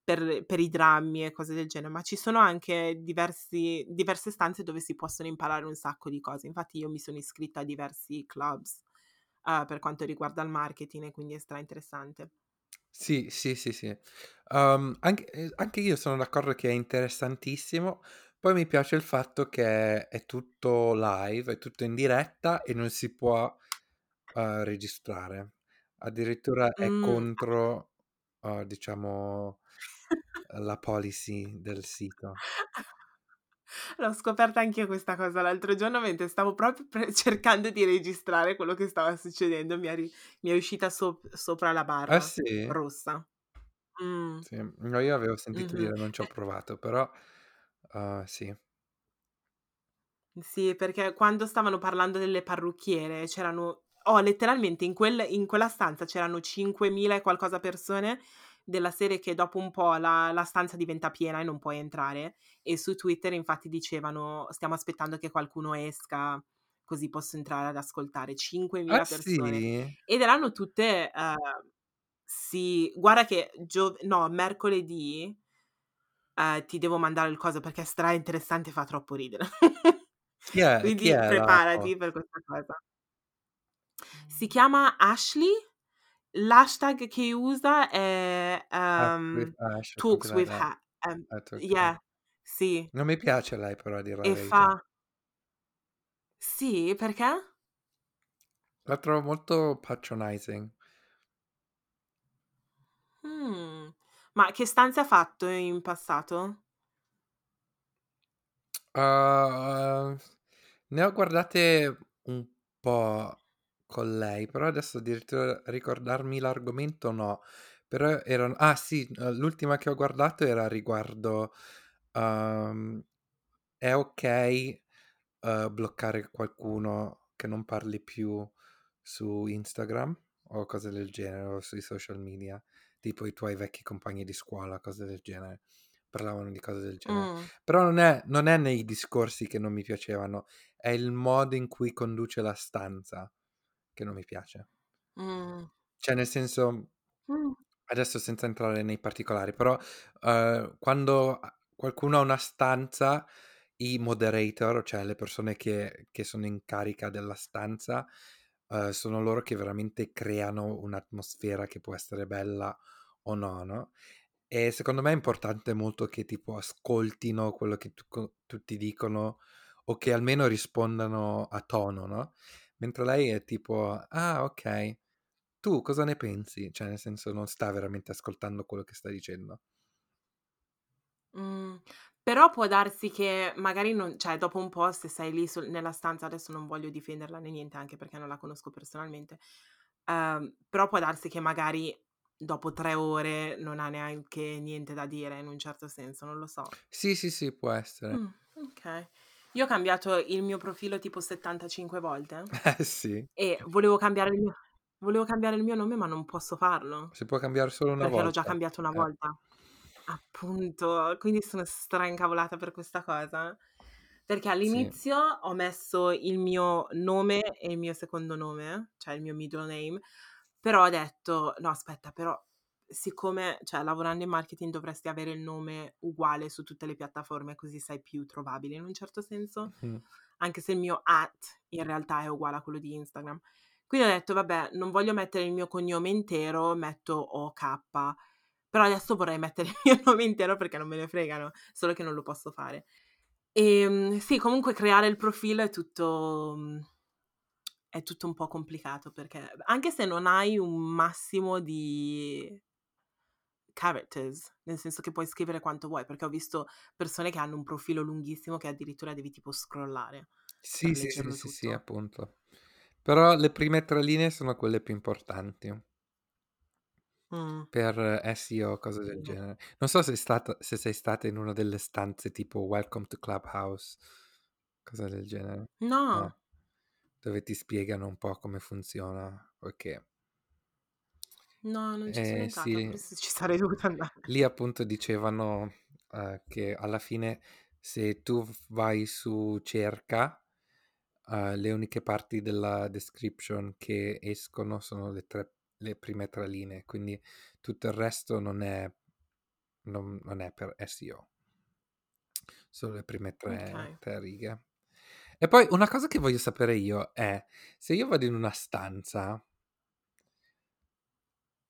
Speaker 2: per per i drammi e cose del genere, ma ci sono anche diversi diverse stanze dove si possono imparare un sacco di cose. Infatti io mi sono iscritta a diversi clubs, uhm, per quanto riguarda il marketing e quindi è stra interessante.
Speaker 1: Sì, sì, sì, sì. Uhm, anche ehm, anche io sono d'accordo che è interessantissimo, poi mi piace il fatto che è tutto live, è tutto in diretta e non si può, uhm, registrare. Addirittura è
Speaker 2: Mh.
Speaker 1: contro, uhm, diciamo, [LAUGHS] la policy del sito.
Speaker 2: L'ho scoperta anch'io questa cosa l'altro giorno mentre stavo proprio pre [LAUGHS] cercando di registrare quello che stava succedendo, mi è ri mi è uscita sop sopra la
Speaker 1: Ah
Speaker 2: barra
Speaker 1: sì?
Speaker 2: rossa. Mh.
Speaker 1: Sì, no io avevo sentito
Speaker 2: Mh-mh.
Speaker 1: dire, non ci ho
Speaker 2: E
Speaker 1: provato, però, uhm, sì.
Speaker 2: Sì, perché quando stavano parlando delle parrucchiere c'erano oh, letteralmente in quel in quella stanza c'erano 5000 e qualcosa persone, della serie che dopo un po' la la stanza diventa piena e non puoi entrare, e su Twitter infatti dicevano: "Stiamo aspettando che qualcuno esca, così posso entrare ad ascoltare."
Speaker 1: Ah
Speaker 2: 5000 persone.
Speaker 1: sì?
Speaker 2: Ed erano tutte, uhm sì, guarda che gio no, mercoledì, uhm, ti devo mandare il coso perché è stra interessante e fa troppo ridere.
Speaker 1: Chi è [LAUGHS] chi
Speaker 2: Quindi
Speaker 1: la
Speaker 2: preparati per questa cosa. Si chiama Ashley, l'hashtag che usa è,
Speaker 1: Ask with Ash or something
Speaker 2: talks with
Speaker 1: that.
Speaker 2: Ha ehm,
Speaker 1: I talk to her.
Speaker 2: yeah, sì.
Speaker 1: Non mi piace lei però a dir la
Speaker 2: E
Speaker 1: verità.
Speaker 2: fa Sì, perché?
Speaker 1: La trovo molto patronizing.
Speaker 2: Mh. Ma che stanze ha fatto in passato?
Speaker 1: Uhm, ne ho guardate un po' con lei, però adesso addirittura ricordarmi l'argomento no. Però erano ah sì, uhm, l'ultima che ho guardato era riguardo, uhm, è okay, uhm, bloccare qualcuno che non parli più su Instagram o cose del genere o sui social media, tipo i tuoi vecchi compagni di scuola, cose del genere. Parlavano di cose del genere.
Speaker 2: Mh.
Speaker 1: Però non è non è nei discorsi che non mi piacevano, è il modo in cui conduce la stanza che non mi piace.
Speaker 2: Mh.
Speaker 1: Cioè nel senso
Speaker 2: Mh.
Speaker 1: adesso senza entrare nei particolari, però, uhm, quando qualcuno ha una stanza, i moderator, cioè le persone che che sono in carica della stanza, uhm, sono loro che veramente creano un'atmosfera che può essere bella o no, no, e secondo me è importante molto che tipo ascoltino quello che tu tutti dicono o che almeno rispondano a tono, no, mentre lei è tipo: "Ah okay, tu cosa ne pensi?" Cioè nel senso non sta veramente ascoltando quello che stai dicendo.
Speaker 2: Mh, però può darsi che magari non cioè dopo un po' se sei lì sul nella stanza adesso non voglio difenderla né niente, anche perché non la conosco personalmente, uhm, però può darsi che magari dopo 3 ore non ha neanche niente da dire in un certo senso, non lo so.
Speaker 1: Sì, sì, sì, può essere.
Speaker 2: Mh, okay. Io ho cambiato il mio profilo tipo 75 volte [LAUGHS]
Speaker 1: Eh sì.
Speaker 2: e volevo cambiare il mio volevo cambiare il mio nome, ma non posso farlo,
Speaker 1: Si può cambiare solo una
Speaker 2: perché l'ho già
Speaker 1: volta.
Speaker 2: cambiato una
Speaker 1: Eh.
Speaker 2: volta. Appunto, quindi sono stra incavolata per questa cosa, perché
Speaker 1: Sì.
Speaker 2: all'inizio ho messo il mio nome e il mio secondo nome, cioè il mio middle name, però ho detto: "No aspetta, però siccome cioè lavorando in marketing dovresti avere il nome uguale su tutte le piattaforme, così sei più trovabile in un certo senso,
Speaker 1: Mh-mh.
Speaker 2: anche se il mio at in realtà è uguale a quello di Instagram." Quindi ho detto: "Vabbè, non voglio mettere il mio cognome intero, metto OK." Però adesso vorrei mettere il mio [LAUGHS] nome intero perché non me ne fregano, solo che non lo posso fare. Ehm, sì, comunque creare il profilo è tutto mhmm, è tutto un po' complicato perché anche se non hai un massimo di characters, nel senso che puoi scrivere quanto vuoi, perché ho visto persone che hanno un profilo lunghissimo che addirittura devi tipo scrollare
Speaker 1: Sì, sì, sì, sì, sì, appunto. Però le prime tre linee sono quelle più importanti per SEO, cose del genere. Non so se, stata, se sei stata in una delle stanze tipo Welcome to Clubhouse, cose del genere.
Speaker 2: No.
Speaker 1: No. Dove ti spiegano un po' come funziona, ok.
Speaker 2: No, non ci sono
Speaker 1: Eh, sì,
Speaker 2: forse ci sarei [LAUGHS] dovuta andare.
Speaker 1: lì appunto dicevano eh, che alla fine se tu vai su cerca, eh, le uniche parti della description che escono sono le, tre, le prime tre linee, quindi tutto il resto non è, non, non è per SEO, solo le prime tre,
Speaker 2: Ok.
Speaker 1: tre righe. E poi una cosa che voglio sapere io è se io vado in una stanza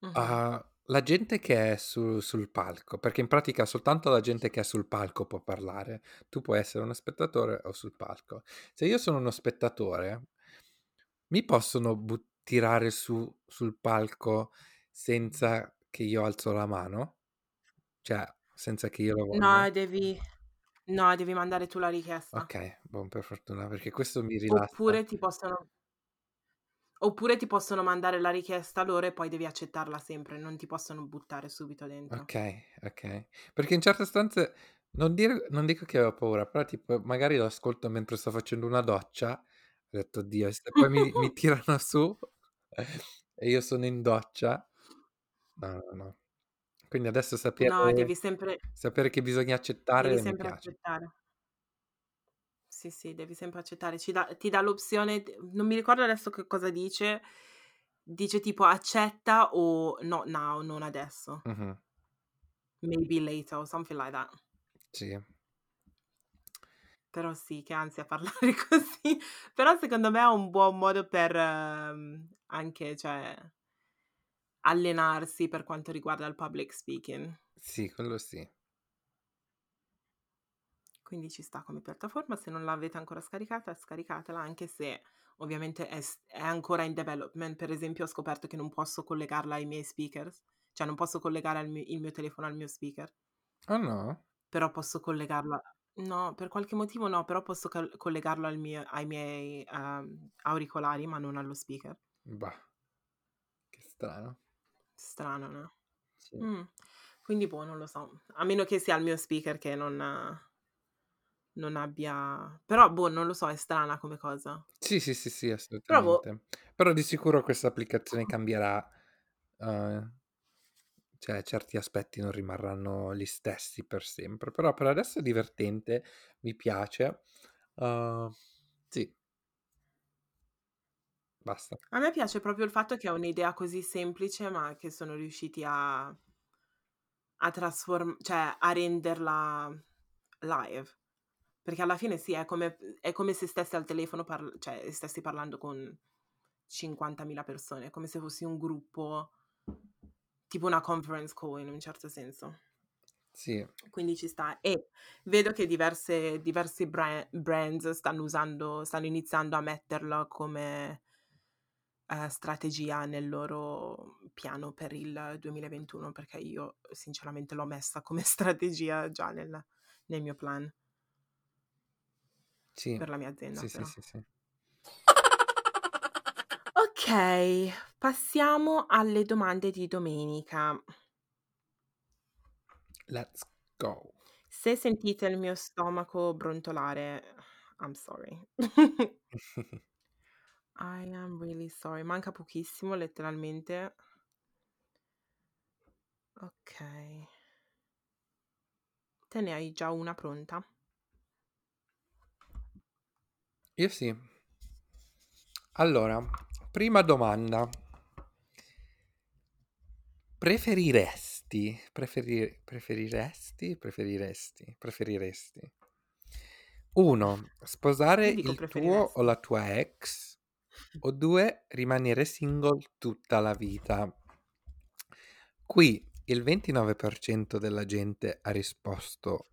Speaker 2: Mhm.
Speaker 1: Uh, la gente che è su- sul palco, perché in pratica soltanto la gente che è sul palco può parlare. Tu puoi essere uno spettatore o sul palco. Se io sono uno spettatore, mi possono bu- tirare su sul palco senza che io alzo la mano? Cioè, senza che io lo voglia?
Speaker 2: No, devi no, devi mandare tu la richiesta.
Speaker 1: Ok, buon per fortuna, perché questo mi rilassa.
Speaker 2: Oppure ti possono oppure ti possono mandare la richiesta loro e poi devi accettarla sempre, non ti possono buttare subito dentro.
Speaker 1: Ok, ok. Perché in certe stanze, non, dire- non dico che avevo paura, però tipo magari lo ascolto mentre sto facendo una doccia, ho detto Dio, se poi mi, mi [LAUGHS] tirano su [LAUGHS] e io sono in doccia, no, no, no. Quindi adesso
Speaker 2: No,
Speaker 1: sapere,
Speaker 2: devi sempre
Speaker 1: sapere che bisogna accettare
Speaker 2: devi sempre accettare. Sì, sì, devi sempre accettare. Ci dà ti dà l'opzione non mi ricordo adesso che cosa dice, dice tipo accetta o not now, non adesso.
Speaker 1: Mhm,
Speaker 2: Maybe later or something like that.
Speaker 1: Sì.
Speaker 2: Però sì, che ansia parlare [LAUGHS] così. Però secondo me è un buon modo per, ehm, anche, cioè allenarsi per quanto riguarda il public speaking.
Speaker 1: Sì, quello sì.
Speaker 2: Quindi ci sta come piattaforma, se non l'avete ancora scaricata, scaricatela, anche se ovviamente è è ancora in development. Per esempio ho scoperto che non posso collegarla ai miei speakers, cioè non posso collegare al mi il mio telefono al mio speaker.
Speaker 1: Oh no?
Speaker 2: Però posso collegarlo no, per qualche motivo no, però posso cal collegarlo al mio ai miei, ehm, auricolari, ma non allo speaker.
Speaker 1: Bah, che strano.
Speaker 2: Strano, no?
Speaker 1: Sì.
Speaker 2: Mh. Quindi boh, non lo so. A meno che sia il mio speaker che non non abbia però boh, non lo so, è strana come cosa.
Speaker 1: Sì, sì, sì, sì,
Speaker 2: Però boh
Speaker 1: assolutamente. Però di sicuro questa applicazione cambierà, eh, cioè certi aspetti non rimarranno gli stessi per sempre, però per adesso è divertente, mi piace. Uh, sì. Basta.
Speaker 2: A me piace proprio il fatto che è un'idea così semplice, ma che sono riusciti a a trasform cioè a renderla live. Perché alla fine sì, è come è come se stessi al telefono parl cioè stessi parlando con 50.000 persone, è come se fossi un gruppo tipo una conference call in un certo senso.
Speaker 1: Sì.
Speaker 2: Quindi ci sta. E vedo che diverse diversi bra brands stanno usando stanno iniziando a metterla come, ehm, strategia nel loro piano per il 2021, perché io sinceramente l'ho messa come [LAUGHS] strategia già nel nel mio plan.
Speaker 1: Sì.
Speaker 2: Per la mia azienda
Speaker 1: Sì, sì,
Speaker 2: però.
Speaker 1: sì, sì.
Speaker 2: Okay, passiamo alle domande di domenica.
Speaker 1: Let's go.
Speaker 2: Se sentite il mio stomaco brontolare, I'm sorry. [LAUGHS] [LAUGHS] I am really sorry. Manca pochissimo letteralmente. Okay. Te ne hai già una pronta?
Speaker 1: Io sì. Allora, prima domanda. Preferiresti, preferir preferiresti, preferiresti, preferiresti 1 sposare
Speaker 2: Io dico
Speaker 1: il tuo o
Speaker 2: preferiresti.
Speaker 1: la tua ex o 2 rimanere single tutta la vita? Qui il 29% della gente ha risposto,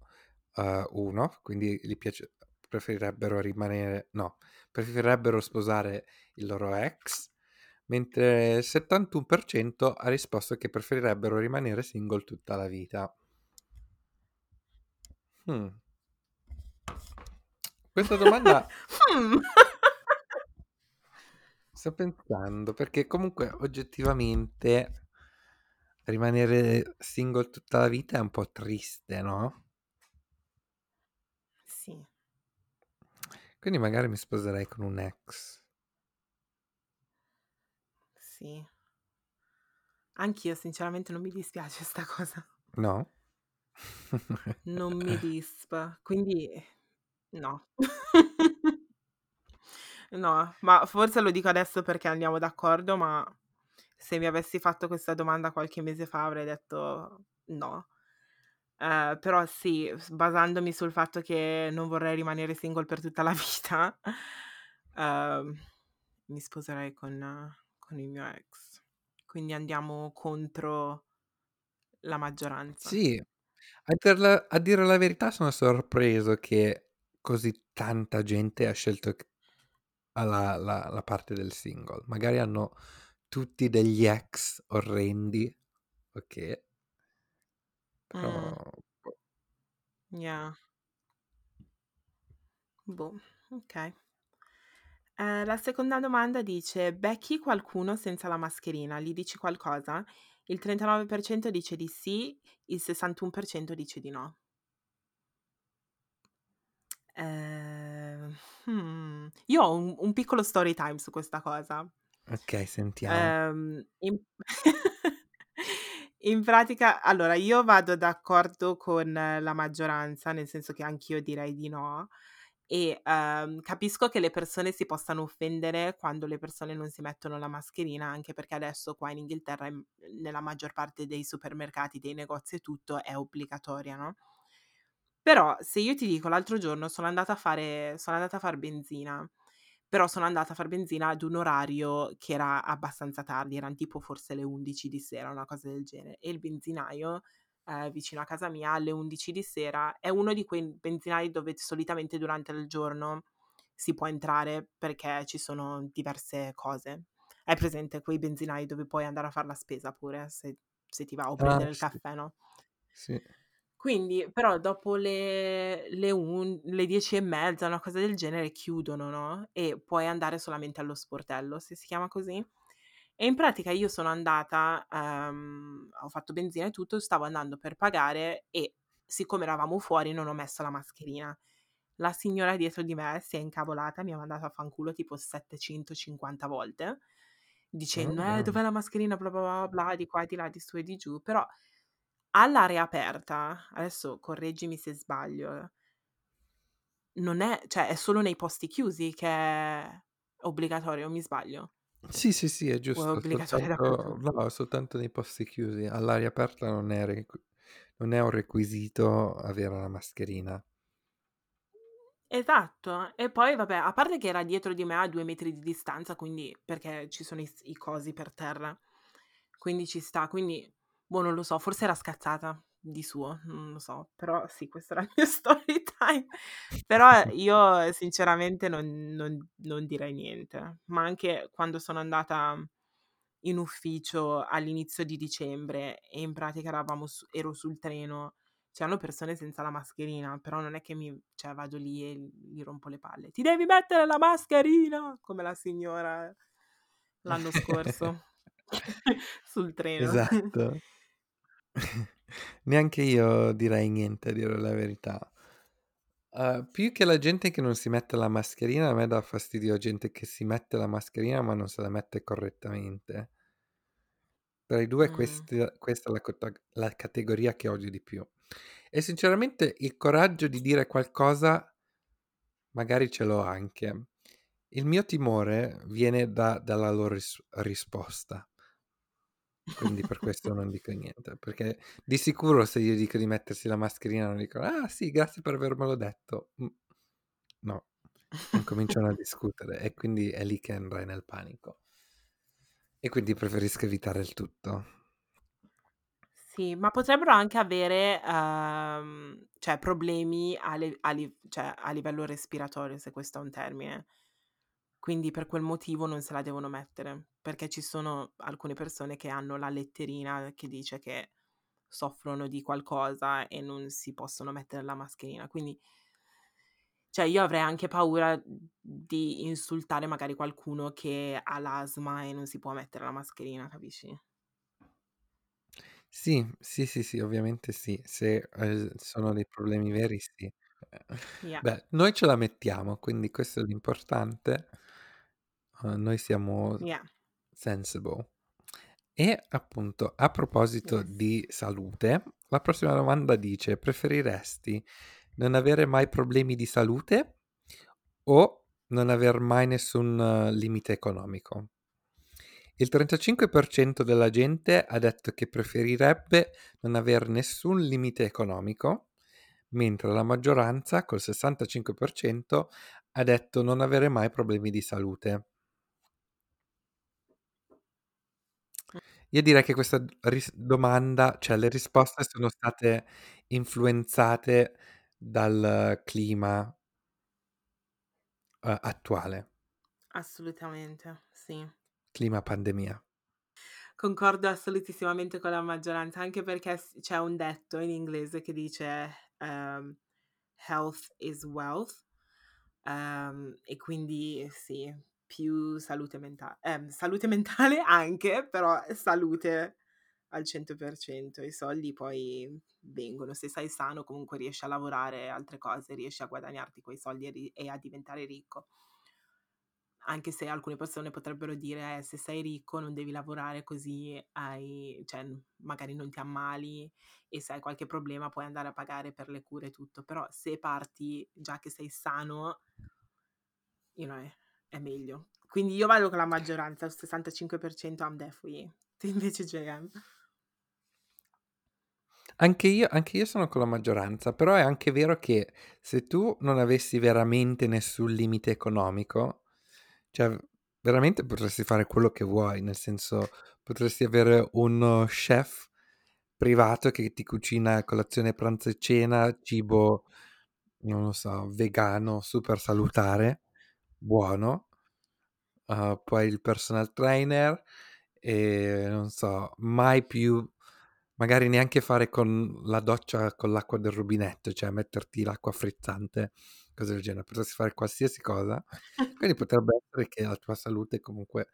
Speaker 1: uhm, 1, quindi gli piace preferirebbero rimanere, no, preferirebbero sposare il loro ex, mentre il 71% ha risposto che preferirebbero rimanere single tutta la vita. Hmm. Questa domanda... [LAUGHS]
Speaker 2: Hmm.
Speaker 1: Sto pensando, perché comunque oggettivamente rimanere single tutta la vita è un po' triste, no?
Speaker 2: Sì.
Speaker 1: Quindi magari mi sposerei con un ex.
Speaker 2: Sì. Anch'io sinceramente non mi dispiace sta cosa.
Speaker 1: No?
Speaker 2: Non mi dispa, quindi no. No, ma forse lo dico adesso perché andiamo d'accordo, ma se mi avessi fatto questa domanda qualche mese fa avrei detto no. Ehm, però sì, basandomi sul fatto che non vorrei rimanere single per tutta la [LAUGHS] vita, ehm, mi sposerei con con il mio ex. Quindi andiamo contro la maggioranza.
Speaker 1: Sì, a dirla a dire la verità sono sorpreso che così tanta gente ha scelto la la la parte del single. Magari hanno tutti degli ex orrendi, okay. Però
Speaker 2: Mh.
Speaker 1: boh.
Speaker 2: Yeah. Boh, okay. Ehm, la seconda domanda dice: "Becchi qualcuno senza la mascherina, gli dici qualcosa?" Il 39% dice di sì, il 61% dice di no. Ehm, hmm, io ho un un piccolo story time su questa cosa.
Speaker 1: Okay, sentiamo.
Speaker 2: Ehm, in [LAUGHS] in pratica allora io vado d'accordo con la maggioranza, nel senso che anch'io direi di no e, ehm, capisco che le persone si possano offendere quando le persone non si mettono la mascherina, anche perché adesso qua in Inghilterra, in nella maggior parte dei supermercati, dei negozi e tutto è obbligatoria, no? Però se io ti dico l'altro giorno sono andata a fare sono andata a far benzina, però sono andata a far benzina ad un orario che era abbastanza tardi, eran tipo forse le 11 di sera, una cosa del genere, e il benzinaio, ehm, vicino a casa mia alle 11 di sera è uno di quei benzinai dove solitamente durante il giorno si può entrare perché ci sono diverse cose. Hai presente quei benzinai dove puoi andare a far la spesa pure se se ti va o
Speaker 1: Ah,
Speaker 2: prendere il
Speaker 1: sì.
Speaker 2: caffè, no?
Speaker 1: Sì.
Speaker 2: Quindi però dopo le le un le 10 e mezza, una cosa del genere, chiudono, no, e puoi andare solamente allo sportello, se si chiama così. E in pratica io sono andata, ehm, ho fatto benzina e tutto, stavo andando per pagare e siccome eravamo fuori non ho messo la mascherina. La signora dietro di me si è incavolata, mi ha mandato a fanculo tipo 750 volte, dicendo: "Eh,
Speaker 1: Oh.
Speaker 2: dov'è la mascherina, bla bla bla bla, di qua, di là, di su e di giù." Però all'aria aperta, adesso correggimi se sbaglio non è cioè è solo nei posti chiusi che è obbligatorio, mi sbaglio?
Speaker 1: Sì, sì, sì, è
Speaker 2: O è
Speaker 1: giusto,
Speaker 2: obbligatoria
Speaker 1: soltanto no, soltanto nei posti chiusi. All'aria aperta non è requ non è un requisito avere la mascherina.
Speaker 2: Esatto. E poi vabbè, a parte che era dietro di me a 2 metri di distanza, quindi perché ci sono i i cosi per terra, quindi ci sta. Quindi, boh, non lo so, forse era scazzata di suo, non lo so, però sì, questo era il [LAUGHS] mio story time. Però [LAUGHS] io sinceramente non non non direi niente. Ma anche quando sono andata in ufficio all'inizio di dicembre e in pratica eravamo su ero sul treno, c'erano persone senza la mascherina, però non è che mi cioè vado lì e gli rompo le palle: "Ti devi mettere la mascherina!" Come la signora l'anno scorso [LAUGHS] sul treno.
Speaker 1: Esatto. [LAUGHS] Neanche io direi niente a dire la verità. Uhm, più che la gente che non si mette la mascherina, a me dà fastidio gente che si mette la mascherina, ma non se la mette correttamente. Tra i 2
Speaker 2: Mh.
Speaker 1: quest questa è la la categoria che odio di più. E sinceramente il coraggio di dire qualcosa magari ce l'ho anche. Il mio timore viene da dalla loro ris risposta. Quindi per questo non dico niente, perché di sicuro se io dico di mettersi la mascherina non dicono: "Ah sì, grazie per avermelo detto." Mh. No, incominciano a discutere e quindi è lì che andrai nel panico. E quindi preferisco evitare il tutto.
Speaker 2: Sì, ma potrebbero anche avere, uhm, cioè problemi a le a li cioè a livello respiratorio, se questo è un termine. Quindi per quel motivo non se la devono mettere, perché ci sono alcune persone che hanno la letterina che dice che soffrono di qualcosa e non si possono mettere la mascherina. Quindi cioè io avrei anche paura di insultare magari qualcuno che ha l'asma e non si può mettere la mascherina, capisci?
Speaker 1: Sì, sì, sì, sì, ovviamente sì. Se, ehm, sono dei problemi veri, sì.
Speaker 2: Yeah.
Speaker 1: Beh, noi ce la mettiamo, quindi questo è l'importante. Uhm, noi siamo
Speaker 2: Yeah.
Speaker 1: sensible. E appunto, a proposito
Speaker 2: Yes.
Speaker 1: di salute, la prossima domanda dice: "Preferiresti non avere mai problemi di salute o non aver mai nessun limite economico?" Il 35% della gente ha detto che preferirebbe non aver nessun limite economico, mentre la maggioranza, col 65%, ha detto non avere mai problemi di salute. Io direi che questa ris domanda cioè le risposte sono state influenzate dal clima uhm, attuale.
Speaker 2: Assolutamente, sì.
Speaker 1: Clima pandemia.
Speaker 2: Concordo assolutissimamente con la maggioranza, anche perché s c'è un detto in inglese che dice, ehm: "Health is wealth", ehm, e quindi sì, più salute menta ehm, salute mentale [LAUGHS] anche, però salute al 100%. I soldi poi vengono, se sei sano comunque riesci a lavorare altre cose, riesci a guadagnarti quei soldi e a diventare ricco. Anche se alcune persone potrebbero dire: "Eh, se sei ricco non devi lavorare così hai cioè, magari non ti ammali e se hai qualche problema puoi andare a pagare per le cure e tutto." Però se parti già che sei sano you know, è meglio. Quindi io vado con la maggioranza, il 65% I'm you. Tu invece JM?
Speaker 1: Anche io anche io sono con la maggioranza, però è anche vero che se tu non avessi veramente nessun limite economico, cioè veramente potresti fare quello che vuoi, nel senso potresti avere uno chef privato che ti cucina colazione, pranzo e cena, cibo, non lo so, vegano, super salutare, buono. Uhm, poi il personal trainer e non so, mai più magari neanche fare con la doccia con l'acqua del rubinetto, cioè metterti l'acqua frizzante, cose del genere, potresti fare qualsiasi cosa. [LAUGHS] Quindi potrebbe essere che la tua salute comunque,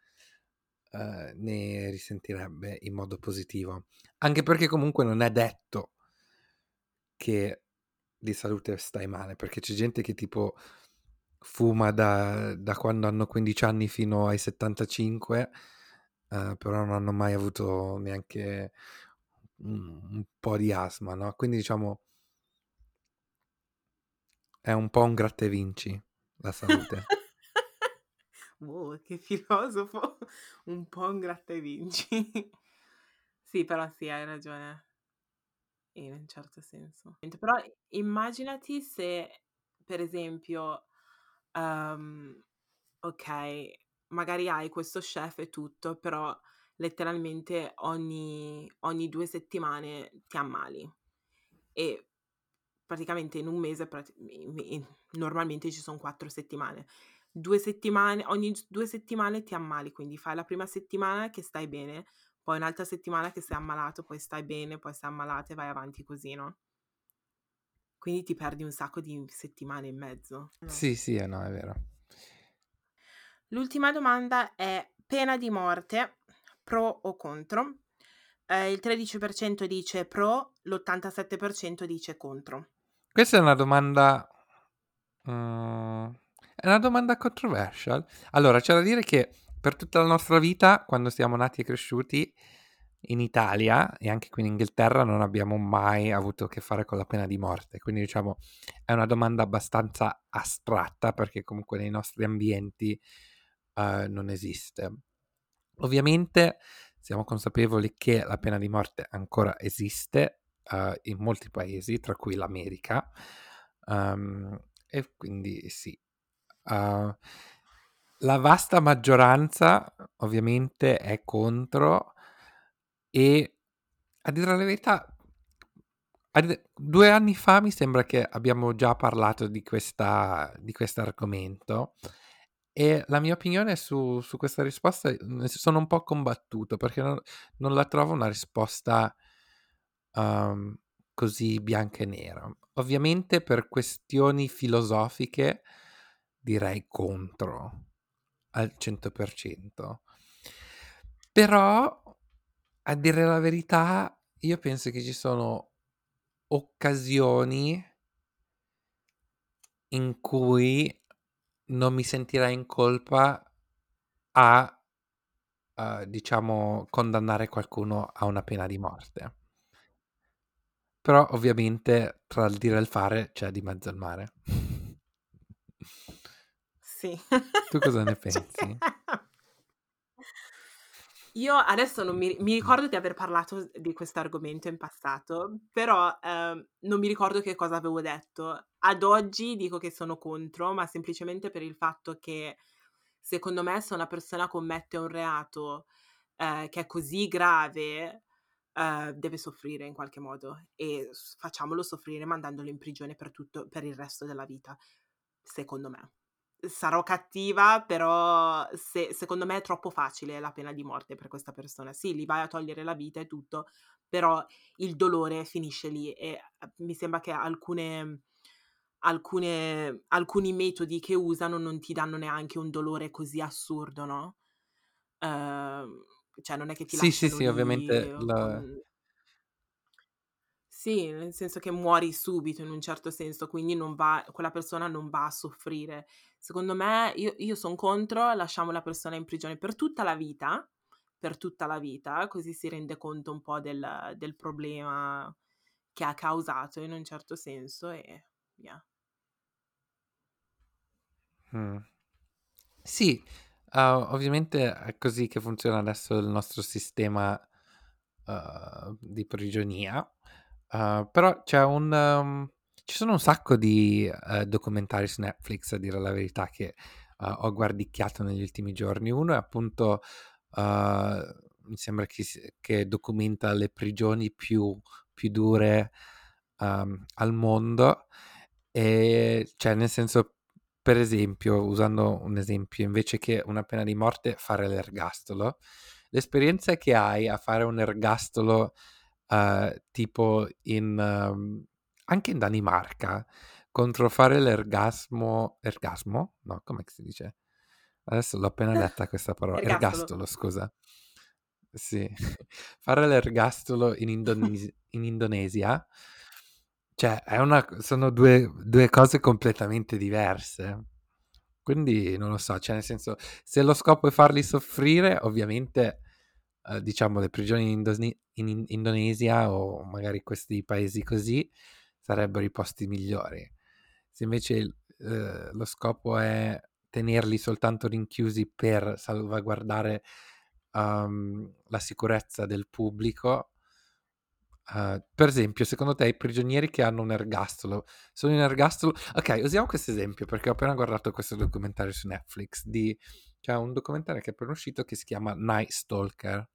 Speaker 1: uhm, ne risentirebbe in modo positivo. Anche perché comunque non è detto che di salute stai male, perché c'è gente che tipo fuma da da quando hanno 15 anni fino ai 75, uhm, però non hanno mai avuto neanche un un po' di asma, no, quindi diciamo è un po' un gratta e vinci la salute.
Speaker 2: Wow, [LAUGHS] che filosofo! Un po' un gratta e vinci. Sì, però sì, hai ragione. In un certo senso. Però immaginati se, per esempio, uhm, okay, magari hai questo chef e tutto, però letteralmente ogni ogni 2 settimane ti ammali e praticamente in un mese normalmente ci son 4 settimane. 2 settimane ogni 2 settimane ti ammali, quindi fai la prima settimana che stai bene, poi un'altra settimana che sei ammalato, poi stai bene, poi sei ammalato e vai avanti così, no? Quindi ti perdi un sacco di settimane in mezzo, no?
Speaker 1: Sì, sì, eh no, è vero.
Speaker 2: L'ultima domanda è: pena di morte, pro o contro? Ehm, il 13% dice pro, l'87% dice contro.
Speaker 1: Questa è una domanda mhmm, è una domanda controversial. Allora, c'è da dire che per tutta la nostra vita, quando siamo nati e cresciuti in Italia e anche qui in Inghilterra, non abbiamo mai avuto a che fare con la pena di morte. Quindi diciamo è una domanda abbastanza astratta, perché comunque nei nostri ambienti, uhm, non esiste. Ovviamente siamo consapevoli che la pena di morte ancora esiste, uhm, in molti paesi, tra cui l'America, uhm, e quindi sì. Uhm, la vasta maggioranza ovviamente è contro e A dire la verità, 2 anni fa mi sembra che abbiamo già parlato di questa di quest'argomento e la mia opinione su su questa risposta mhmm, sono un po' combattuto perché non non la trovo una risposta, uhm, così bianca e nera. Ovviamente per questioni filosofiche direi contro al 100%. Però, a dire la verità, io penso che ci sono occasioni in cui non mi sentirei in colpa a, uhm, diciamo, condannare qualcuno a una pena di morte. Però ovviamente tra il dire e il fare c'è di mezzo il mare.
Speaker 2: Sì.
Speaker 1: Tu cosa ne [LAUGHS]
Speaker 2: Cioè
Speaker 1: pensi?
Speaker 2: Io adesso non mi mi ricordo di aver parlato di questo argomento in passato, però, ehm, non mi ricordo che cosa avevo detto. Ad oggi dico che sono contro, ma semplicemente per il fatto che, secondo me, se una persona commette un reato, ehm, che è così grave, ehm, deve soffrire in qualche modo e facciamolo soffrire mandandolo in prigione per tutto per il resto della vita, secondo me. Sarò cattiva, però se secondo me è troppo facile la pena di morte per questa persona. Sì, gli vai a togliere la vita e tutto, però il dolore finisce lì e, uhm, mi sembra che alcune alcune alcuni metodi che usano non ti danno neanche un dolore così assurdo, no, ehm, cioè non è che ti
Speaker 1: Sì, sì, sì, ovviamente
Speaker 2: con
Speaker 1: l
Speaker 2: Sì, nel senso che muori subito in un certo senso, quindi non va quella persona non va a soffrire. Secondo me io io son contro, lasciamo la persona in prigione per tutta la vita, per tutta la vita, così si rende conto un po' del del problema che ha causato in un certo senso e via.
Speaker 1: Mh. Sì, uhm, ovviamente è così che funziona adesso il nostro sistema, uhm, di prigionia, uhm, però c'è un mhmm, ci sono un sacco di, ehm, documentari su Netflix a dire la verità che, uhm, ho guardicchiato negli ultimi giorni. Uno è appunto, uhm, mi sembra che che documenta le prigioni più più dure, uhm, al mondo, ehm, cioè nel senso per esempio, usando un esempio, invece che una pena di morte, fare l'ergastolo. L'esperienza che hai a fare un ergastolo, uhm, tipo in mhmm, anche in Danimarca, contro fare l'ergasmo ergasmo? No, com'è che si dice? Adesso l'ho appena [LAUGHS] detta questa parola,
Speaker 2: Ergastolo.
Speaker 1: ergastolo scusa. Sì, [LAUGHS] fare l'ergastolo in Indonesi in Indonesia, cioè è una sono 2 2 cose completamente diverse. Quindi non lo so, cioè nel senso, se lo scopo è farli soffrire, ovviamente, uhm, diciamo le prigioni in Indosni in In Indonesia o magari questi paesi così, sarebbero i posti migliori. Se invece uhm, lo scopo è tenerli soltanto rinchiusi per salvaguardare, uhm, la sicurezza del pubblico uhm, per esempio, secondo te i prigionieri che hanno un ergastolo, sono in ergastolo okay, usiamo questo esempio perché ho appena guardato questo documentario su Netflix di c'è un documentario che è appena uscito che si chiama Night Stalker.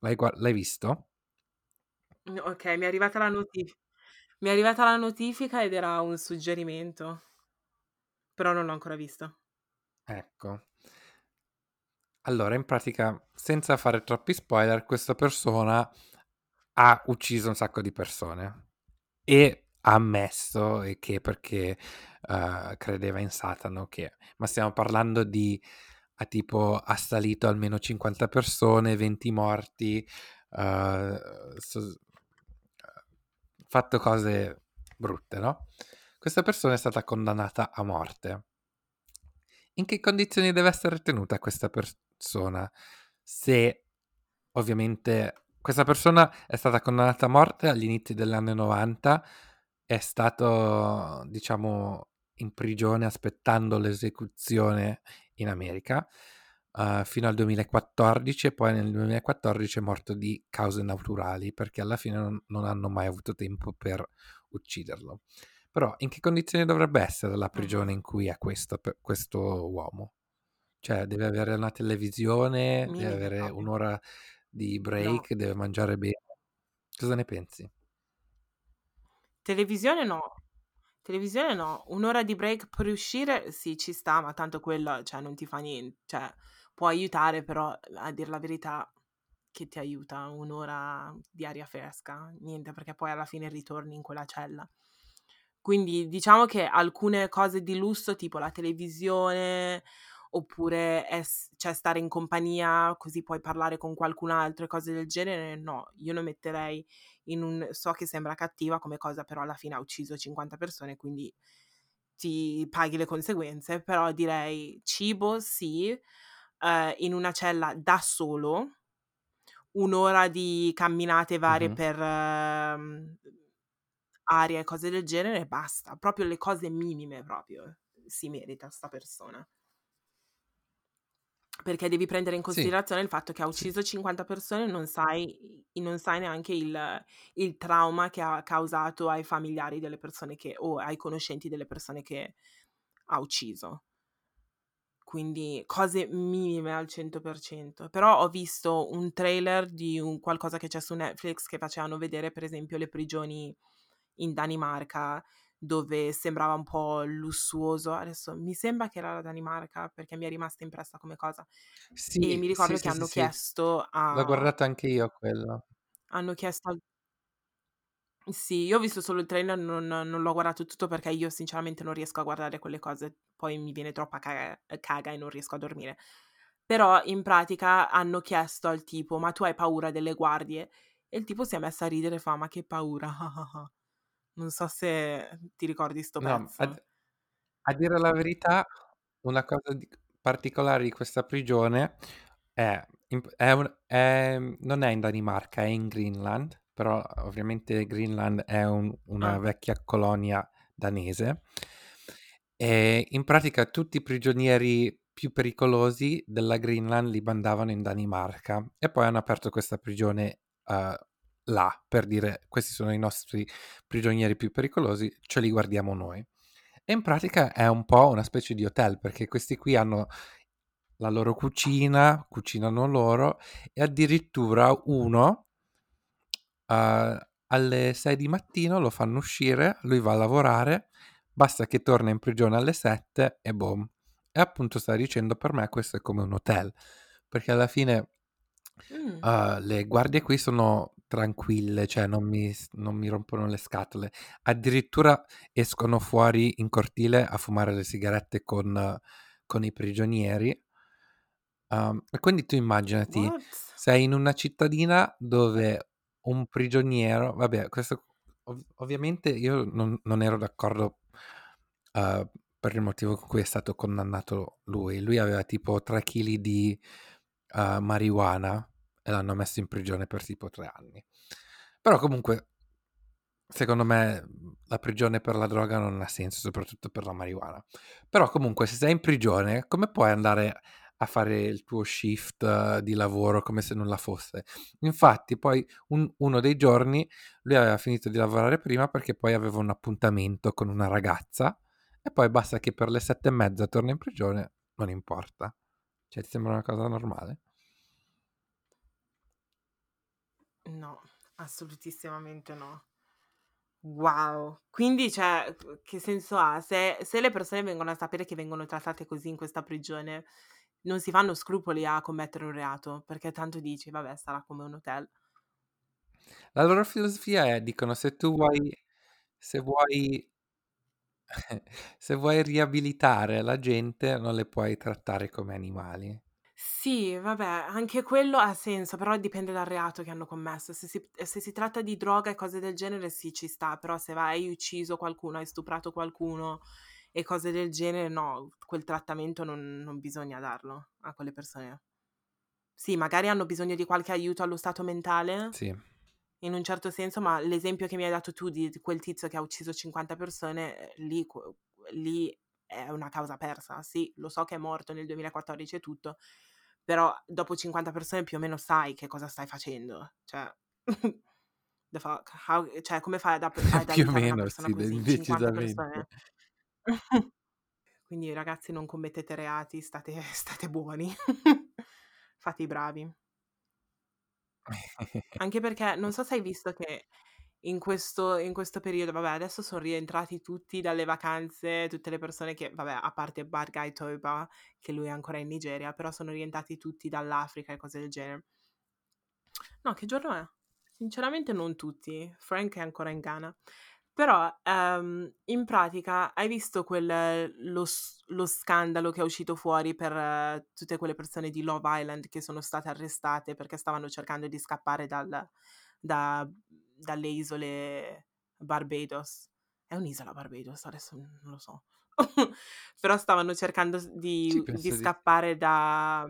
Speaker 1: L'hai gua l'hai visto?
Speaker 2: Mh, okay, mi è arrivata la notif mi è arrivata la notifica ed era un suggerimento. Però non l'ho ancora visto.
Speaker 1: Ecco. Allora, in pratica, senza fare troppi spoiler, questa persona ha ucciso un sacco di persone e ha ammesso che perché, uhm, credeva in Satana, che ma stiamo parlando di ha tipo assalito almeno 50 persone, 20 morti, uhm, s uhm, fatto cose brutte, no, questa persona è stata condannata a morte. In che condizioni deve essere tenuta questa persona? Se ovviamente questa persona è stata condannata a morte agli inizi degli anni '90, è stato diciamo in prigione aspettando l'esecuzione in America, uhm, fino al 2014 e poi nel 2014 è morto di cause naturali, perché alla fine non non hanno mai avuto tempo per ucciderlo. Però in che condizioni dovrebbe essere la prigione
Speaker 2: Mh-mh.
Speaker 1: in cui è questo questo uomo? Cioè deve avere una televisione, deve
Speaker 2: Minime
Speaker 1: avere 1
Speaker 2: proprio.
Speaker 1: ora di
Speaker 2: No.
Speaker 1: break, deve mangiare bene? Cosa ne pensi?
Speaker 2: Televisione no. Televisione no. Un'ora di break per uscire sì, ci sta, ma tanto quello, cioè, non ti fa nien cioè, può aiutare, però a dir la verità che ti aiuta un'ora di aria fresca? Niente, perché poi alla fine ritorni in quella cella. Quindi diciamo che alcune cose di lusso, tipo la televisione, oppure es- cioè stare in compagnia così puoi parlare con qualcun altro e cose del genere, no, io lo metterei in un... so che sembra cattiva come cosa, però alla fine ha ucciso 50 persone, quindi ti paghi le conseguenze, però direi cibo sì, eh, in una cella da solo, un'ora di camminate varie
Speaker 1: Mh-mh.
Speaker 2: per... ehm, aria e cose del genere e basta, proprio le cose minime proprio si merita sta persona. Perché devi prendere in
Speaker 1: Sì.
Speaker 2: considerazione il fatto che ha
Speaker 1: Sì.
Speaker 2: ucciso 50 persone e non sai non sai neanche il il trauma che ha causato ai familiari delle persone che o ai conoscenti delle persone che ha ucciso. Quindi cose minime al 100%. Però ho visto un trailer di un qualcosa che c'è su Netflix che facevano vedere per esempio le prigioni in Danimarca, dove sembrava un po' lussuoso. Adesso mi sembra che era la Danimarca, perché mi è rimasta impressa come cosa. E
Speaker 1: Sì,
Speaker 2: mi
Speaker 1: sì,
Speaker 2: ricordo che
Speaker 1: sì, sì,
Speaker 2: hanno
Speaker 1: sì.
Speaker 2: chiesto
Speaker 1: L'ho
Speaker 2: a
Speaker 1: guardata anche io quello.
Speaker 2: hanno chiesto al sì, io ho visto solo il trailer, non non l'ho guardato tutto perché io sinceramente non riesco a guardare quelle cose, poi mi viene troppa caga caga e non riesco a dormire. Però in pratica hanno chiesto al tipo: "Ma tu hai paura delle guardie?" E il tipo si è messo a ridere e fa: "Ma che paura, ah, ah, ah." Non so se ti ricordi 'sto
Speaker 1: No,
Speaker 2: pezzo.
Speaker 1: ad a dire la verità, una cosa di particolare di questa prigione è è un è non è in Danimarca, è in Greenland, però ovviamente Greenland è un una
Speaker 2: Ah.
Speaker 1: vecchia colonia danese. E in pratica tutti i prigionieri più pericolosi della Greenland li mandavano in Danimarca e poi hanno aperto questa prigione, uhm, là, per dire: "Questi sono i nostri prigionieri più pericolosi, ce li guardiamo noi." E in pratica è un po' una specie di hotel, perché questi qui hanno la loro cucina, cucinano loro e addirittura uno uhm, alle 6 di mattino lo fanno uscire, lui va a lavorare, basta che torna in prigione alle 7 e boom. E appunto stavo dicendo per me questo è come un hotel, perché alla fine
Speaker 2: Mh.
Speaker 1: uhm, le guardie qui sono tranquille, cioè non mi s non mi rompono le scatole. Addirittura escono fuori in cortile a fumare le sigarette con con i prigionieri. Uhm, e quindi tu immaginati,
Speaker 2: What?
Speaker 1: sei in una cittadina dove un prigioniero vabbè questo ov ovviamente io non non ero d'accordo, uhm, per il motivo con cui è stato condannato lui. Lui aveva tipo 3 chili di, uhm, marijuana e l'hanno messo in prigione per tipo 3 anni. Però comunque secondo me, la prigione per la droga non ha senso, soprattutto per la marijuana. Però comunque se sei in prigione, come puoi andare a fare il tuo shift di lavoro come se nulla fosse? Infatti poi un uno dei giorni lui aveva finito di lavorare prima perché poi aveva un appuntamento con una ragazza e poi basta che per le 7 e mezza torna in prigione, non importa. Cioè ti sembra una cosa normale?
Speaker 2: No, assolutissimamente no. Wow! Quindi cioè, che senso ha? Se se le persone vengono a sapere che vengono trattate così in questa prigione, non si fanno scrupoli a commettere un reato, perché tanto dici: "Vabbè, sarà come un hotel."
Speaker 1: La loro filosofia è, dicono: "Se tu vuoi se vuoi [LAUGHS] se vuoi riabilitare la gente non le puoi trattare come animali."
Speaker 2: Sì, vabbè, anche quello ha senso, però dipende dal reato che hanno commesso. Se si se si tratta di droga e cose del genere sì, ci sta, però se vai hai ucciso qualcuno, hai stuprato qualcuno e cose del genere, no, quel trattamento non non bisogna darlo a quelle persone. Sì, magari hanno bisogno di qualche aiuto allo stato mentale,
Speaker 1: Sì.
Speaker 2: in un certo senso, ma l'esempio che mi hai dato tu di quel tizio che ha ucciso 50 persone, ehm, lì lì è una causa persa. Sì, lo so che è morto nel 2014 e tutto, però dopo 50 persone più o meno sai che cosa stai facendo. Cioè, [LAUGHS] the fuck? How cioè come fai ad ap [LAUGHS] ad
Speaker 1: Più o meno
Speaker 2: persona
Speaker 1: sì,
Speaker 2: così? 50
Speaker 1: decisamente. [LAUGHS]
Speaker 2: Quindi ragazzi non commettete reati, state state buoni. Fate i bravi. Anche perché non so se hai visto che in questo in questo periodo vabbè adesso son rientrati tutti dalle vacanze, tutte le persone che vabbè a parte Bad Guy Toba, che lui è ancora in Nigeria, però sono rientrati tutti dall'Africa e cose del genere. No, che giorno è? Sinceramente non tutti, Frank è ancora in Ghana. Però, ehm, in pratica hai visto quel lo lo scandalo che è uscito fuori per tutte quelle persone di Love Island che sono state arrestate perché stavano cercando di scappare dal da dalle isole Barbados. È un'isola Barbados? Adesso non lo so. [LAUGHS] Però stavano cercando di di
Speaker 1: penso di
Speaker 2: scappare da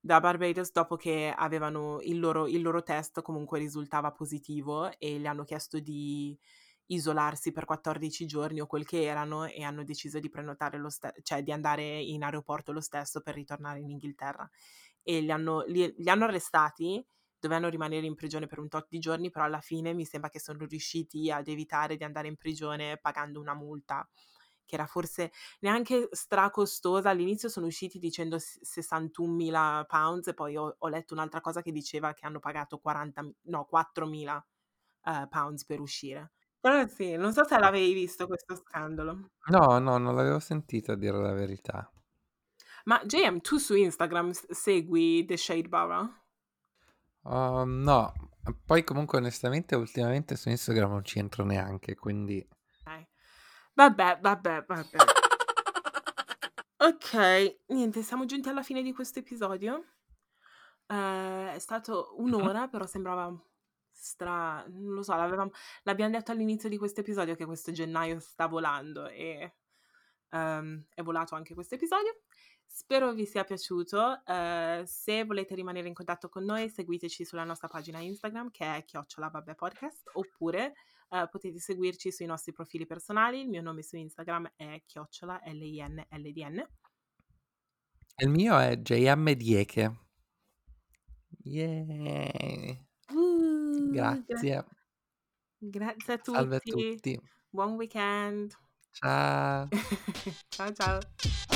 Speaker 2: da Barbados dopo che avevano il loro il loro test comunque risultava positivo e le hanno chiesto di isolarsi per 14 giorni o quel che erano e hanno deciso di prenotare lo ste cioè di andare in aeroporto lo stesso per ritornare in Inghilterra. E li hanno li li hanno arrestati, dovevano rimanere in prigione per un tot di giorni, però alla fine mi sembra che sono riusciti ad evitare di andare in prigione pagando una multa che era forse neanche stracostosa. All'inizio sono usciti dicendo s 61.000 pounds e poi ho ho letto un'altra cosa che diceva che hanno pagato 40 mi no 4.000, ehm, pounds per uscire. Però sì, non so se l'avevi visto questo scandalo.
Speaker 1: No, no, non l'avevo sentito a dire la verità.
Speaker 2: Ma JM, tu su Instagram segui The Shade Borough?
Speaker 1: Uhm, no, poi comunque onestamente ultimamente su Instagram non ci entro neanche, quindi
Speaker 2: Okay. Vabbè, vabbè, vabbè. [LAUGHS] Okay, niente, siamo giunti alla fine di questo episodio. Ehm, è stato 1
Speaker 1: Mh-mh.
Speaker 2: ora, però sembrava stra non lo so, l'avevam l'abbiam detto all'inizio di questo episodio che questo gennaio sta volando e, ehm, è volato anche questo episodio. Spero vi sia piaciuto. Ehm, se volete rimanere in contatto con noi seguiteci sulla nostra pagina Instagram che è @vabbepodcast oppure, ehm, potete seguirci sui nostri profili personali. Il mio nome su Instagram è @linldn.
Speaker 1: E il mio è JM Dieke. Yeah.
Speaker 2: Uh, gra
Speaker 1: Grazie.
Speaker 2: grazie a
Speaker 1: Salve a
Speaker 2: tutti.
Speaker 1: tutti.
Speaker 2: Buon weekend.
Speaker 1: Cia [LAUGHS]
Speaker 2: Ciao, ciao.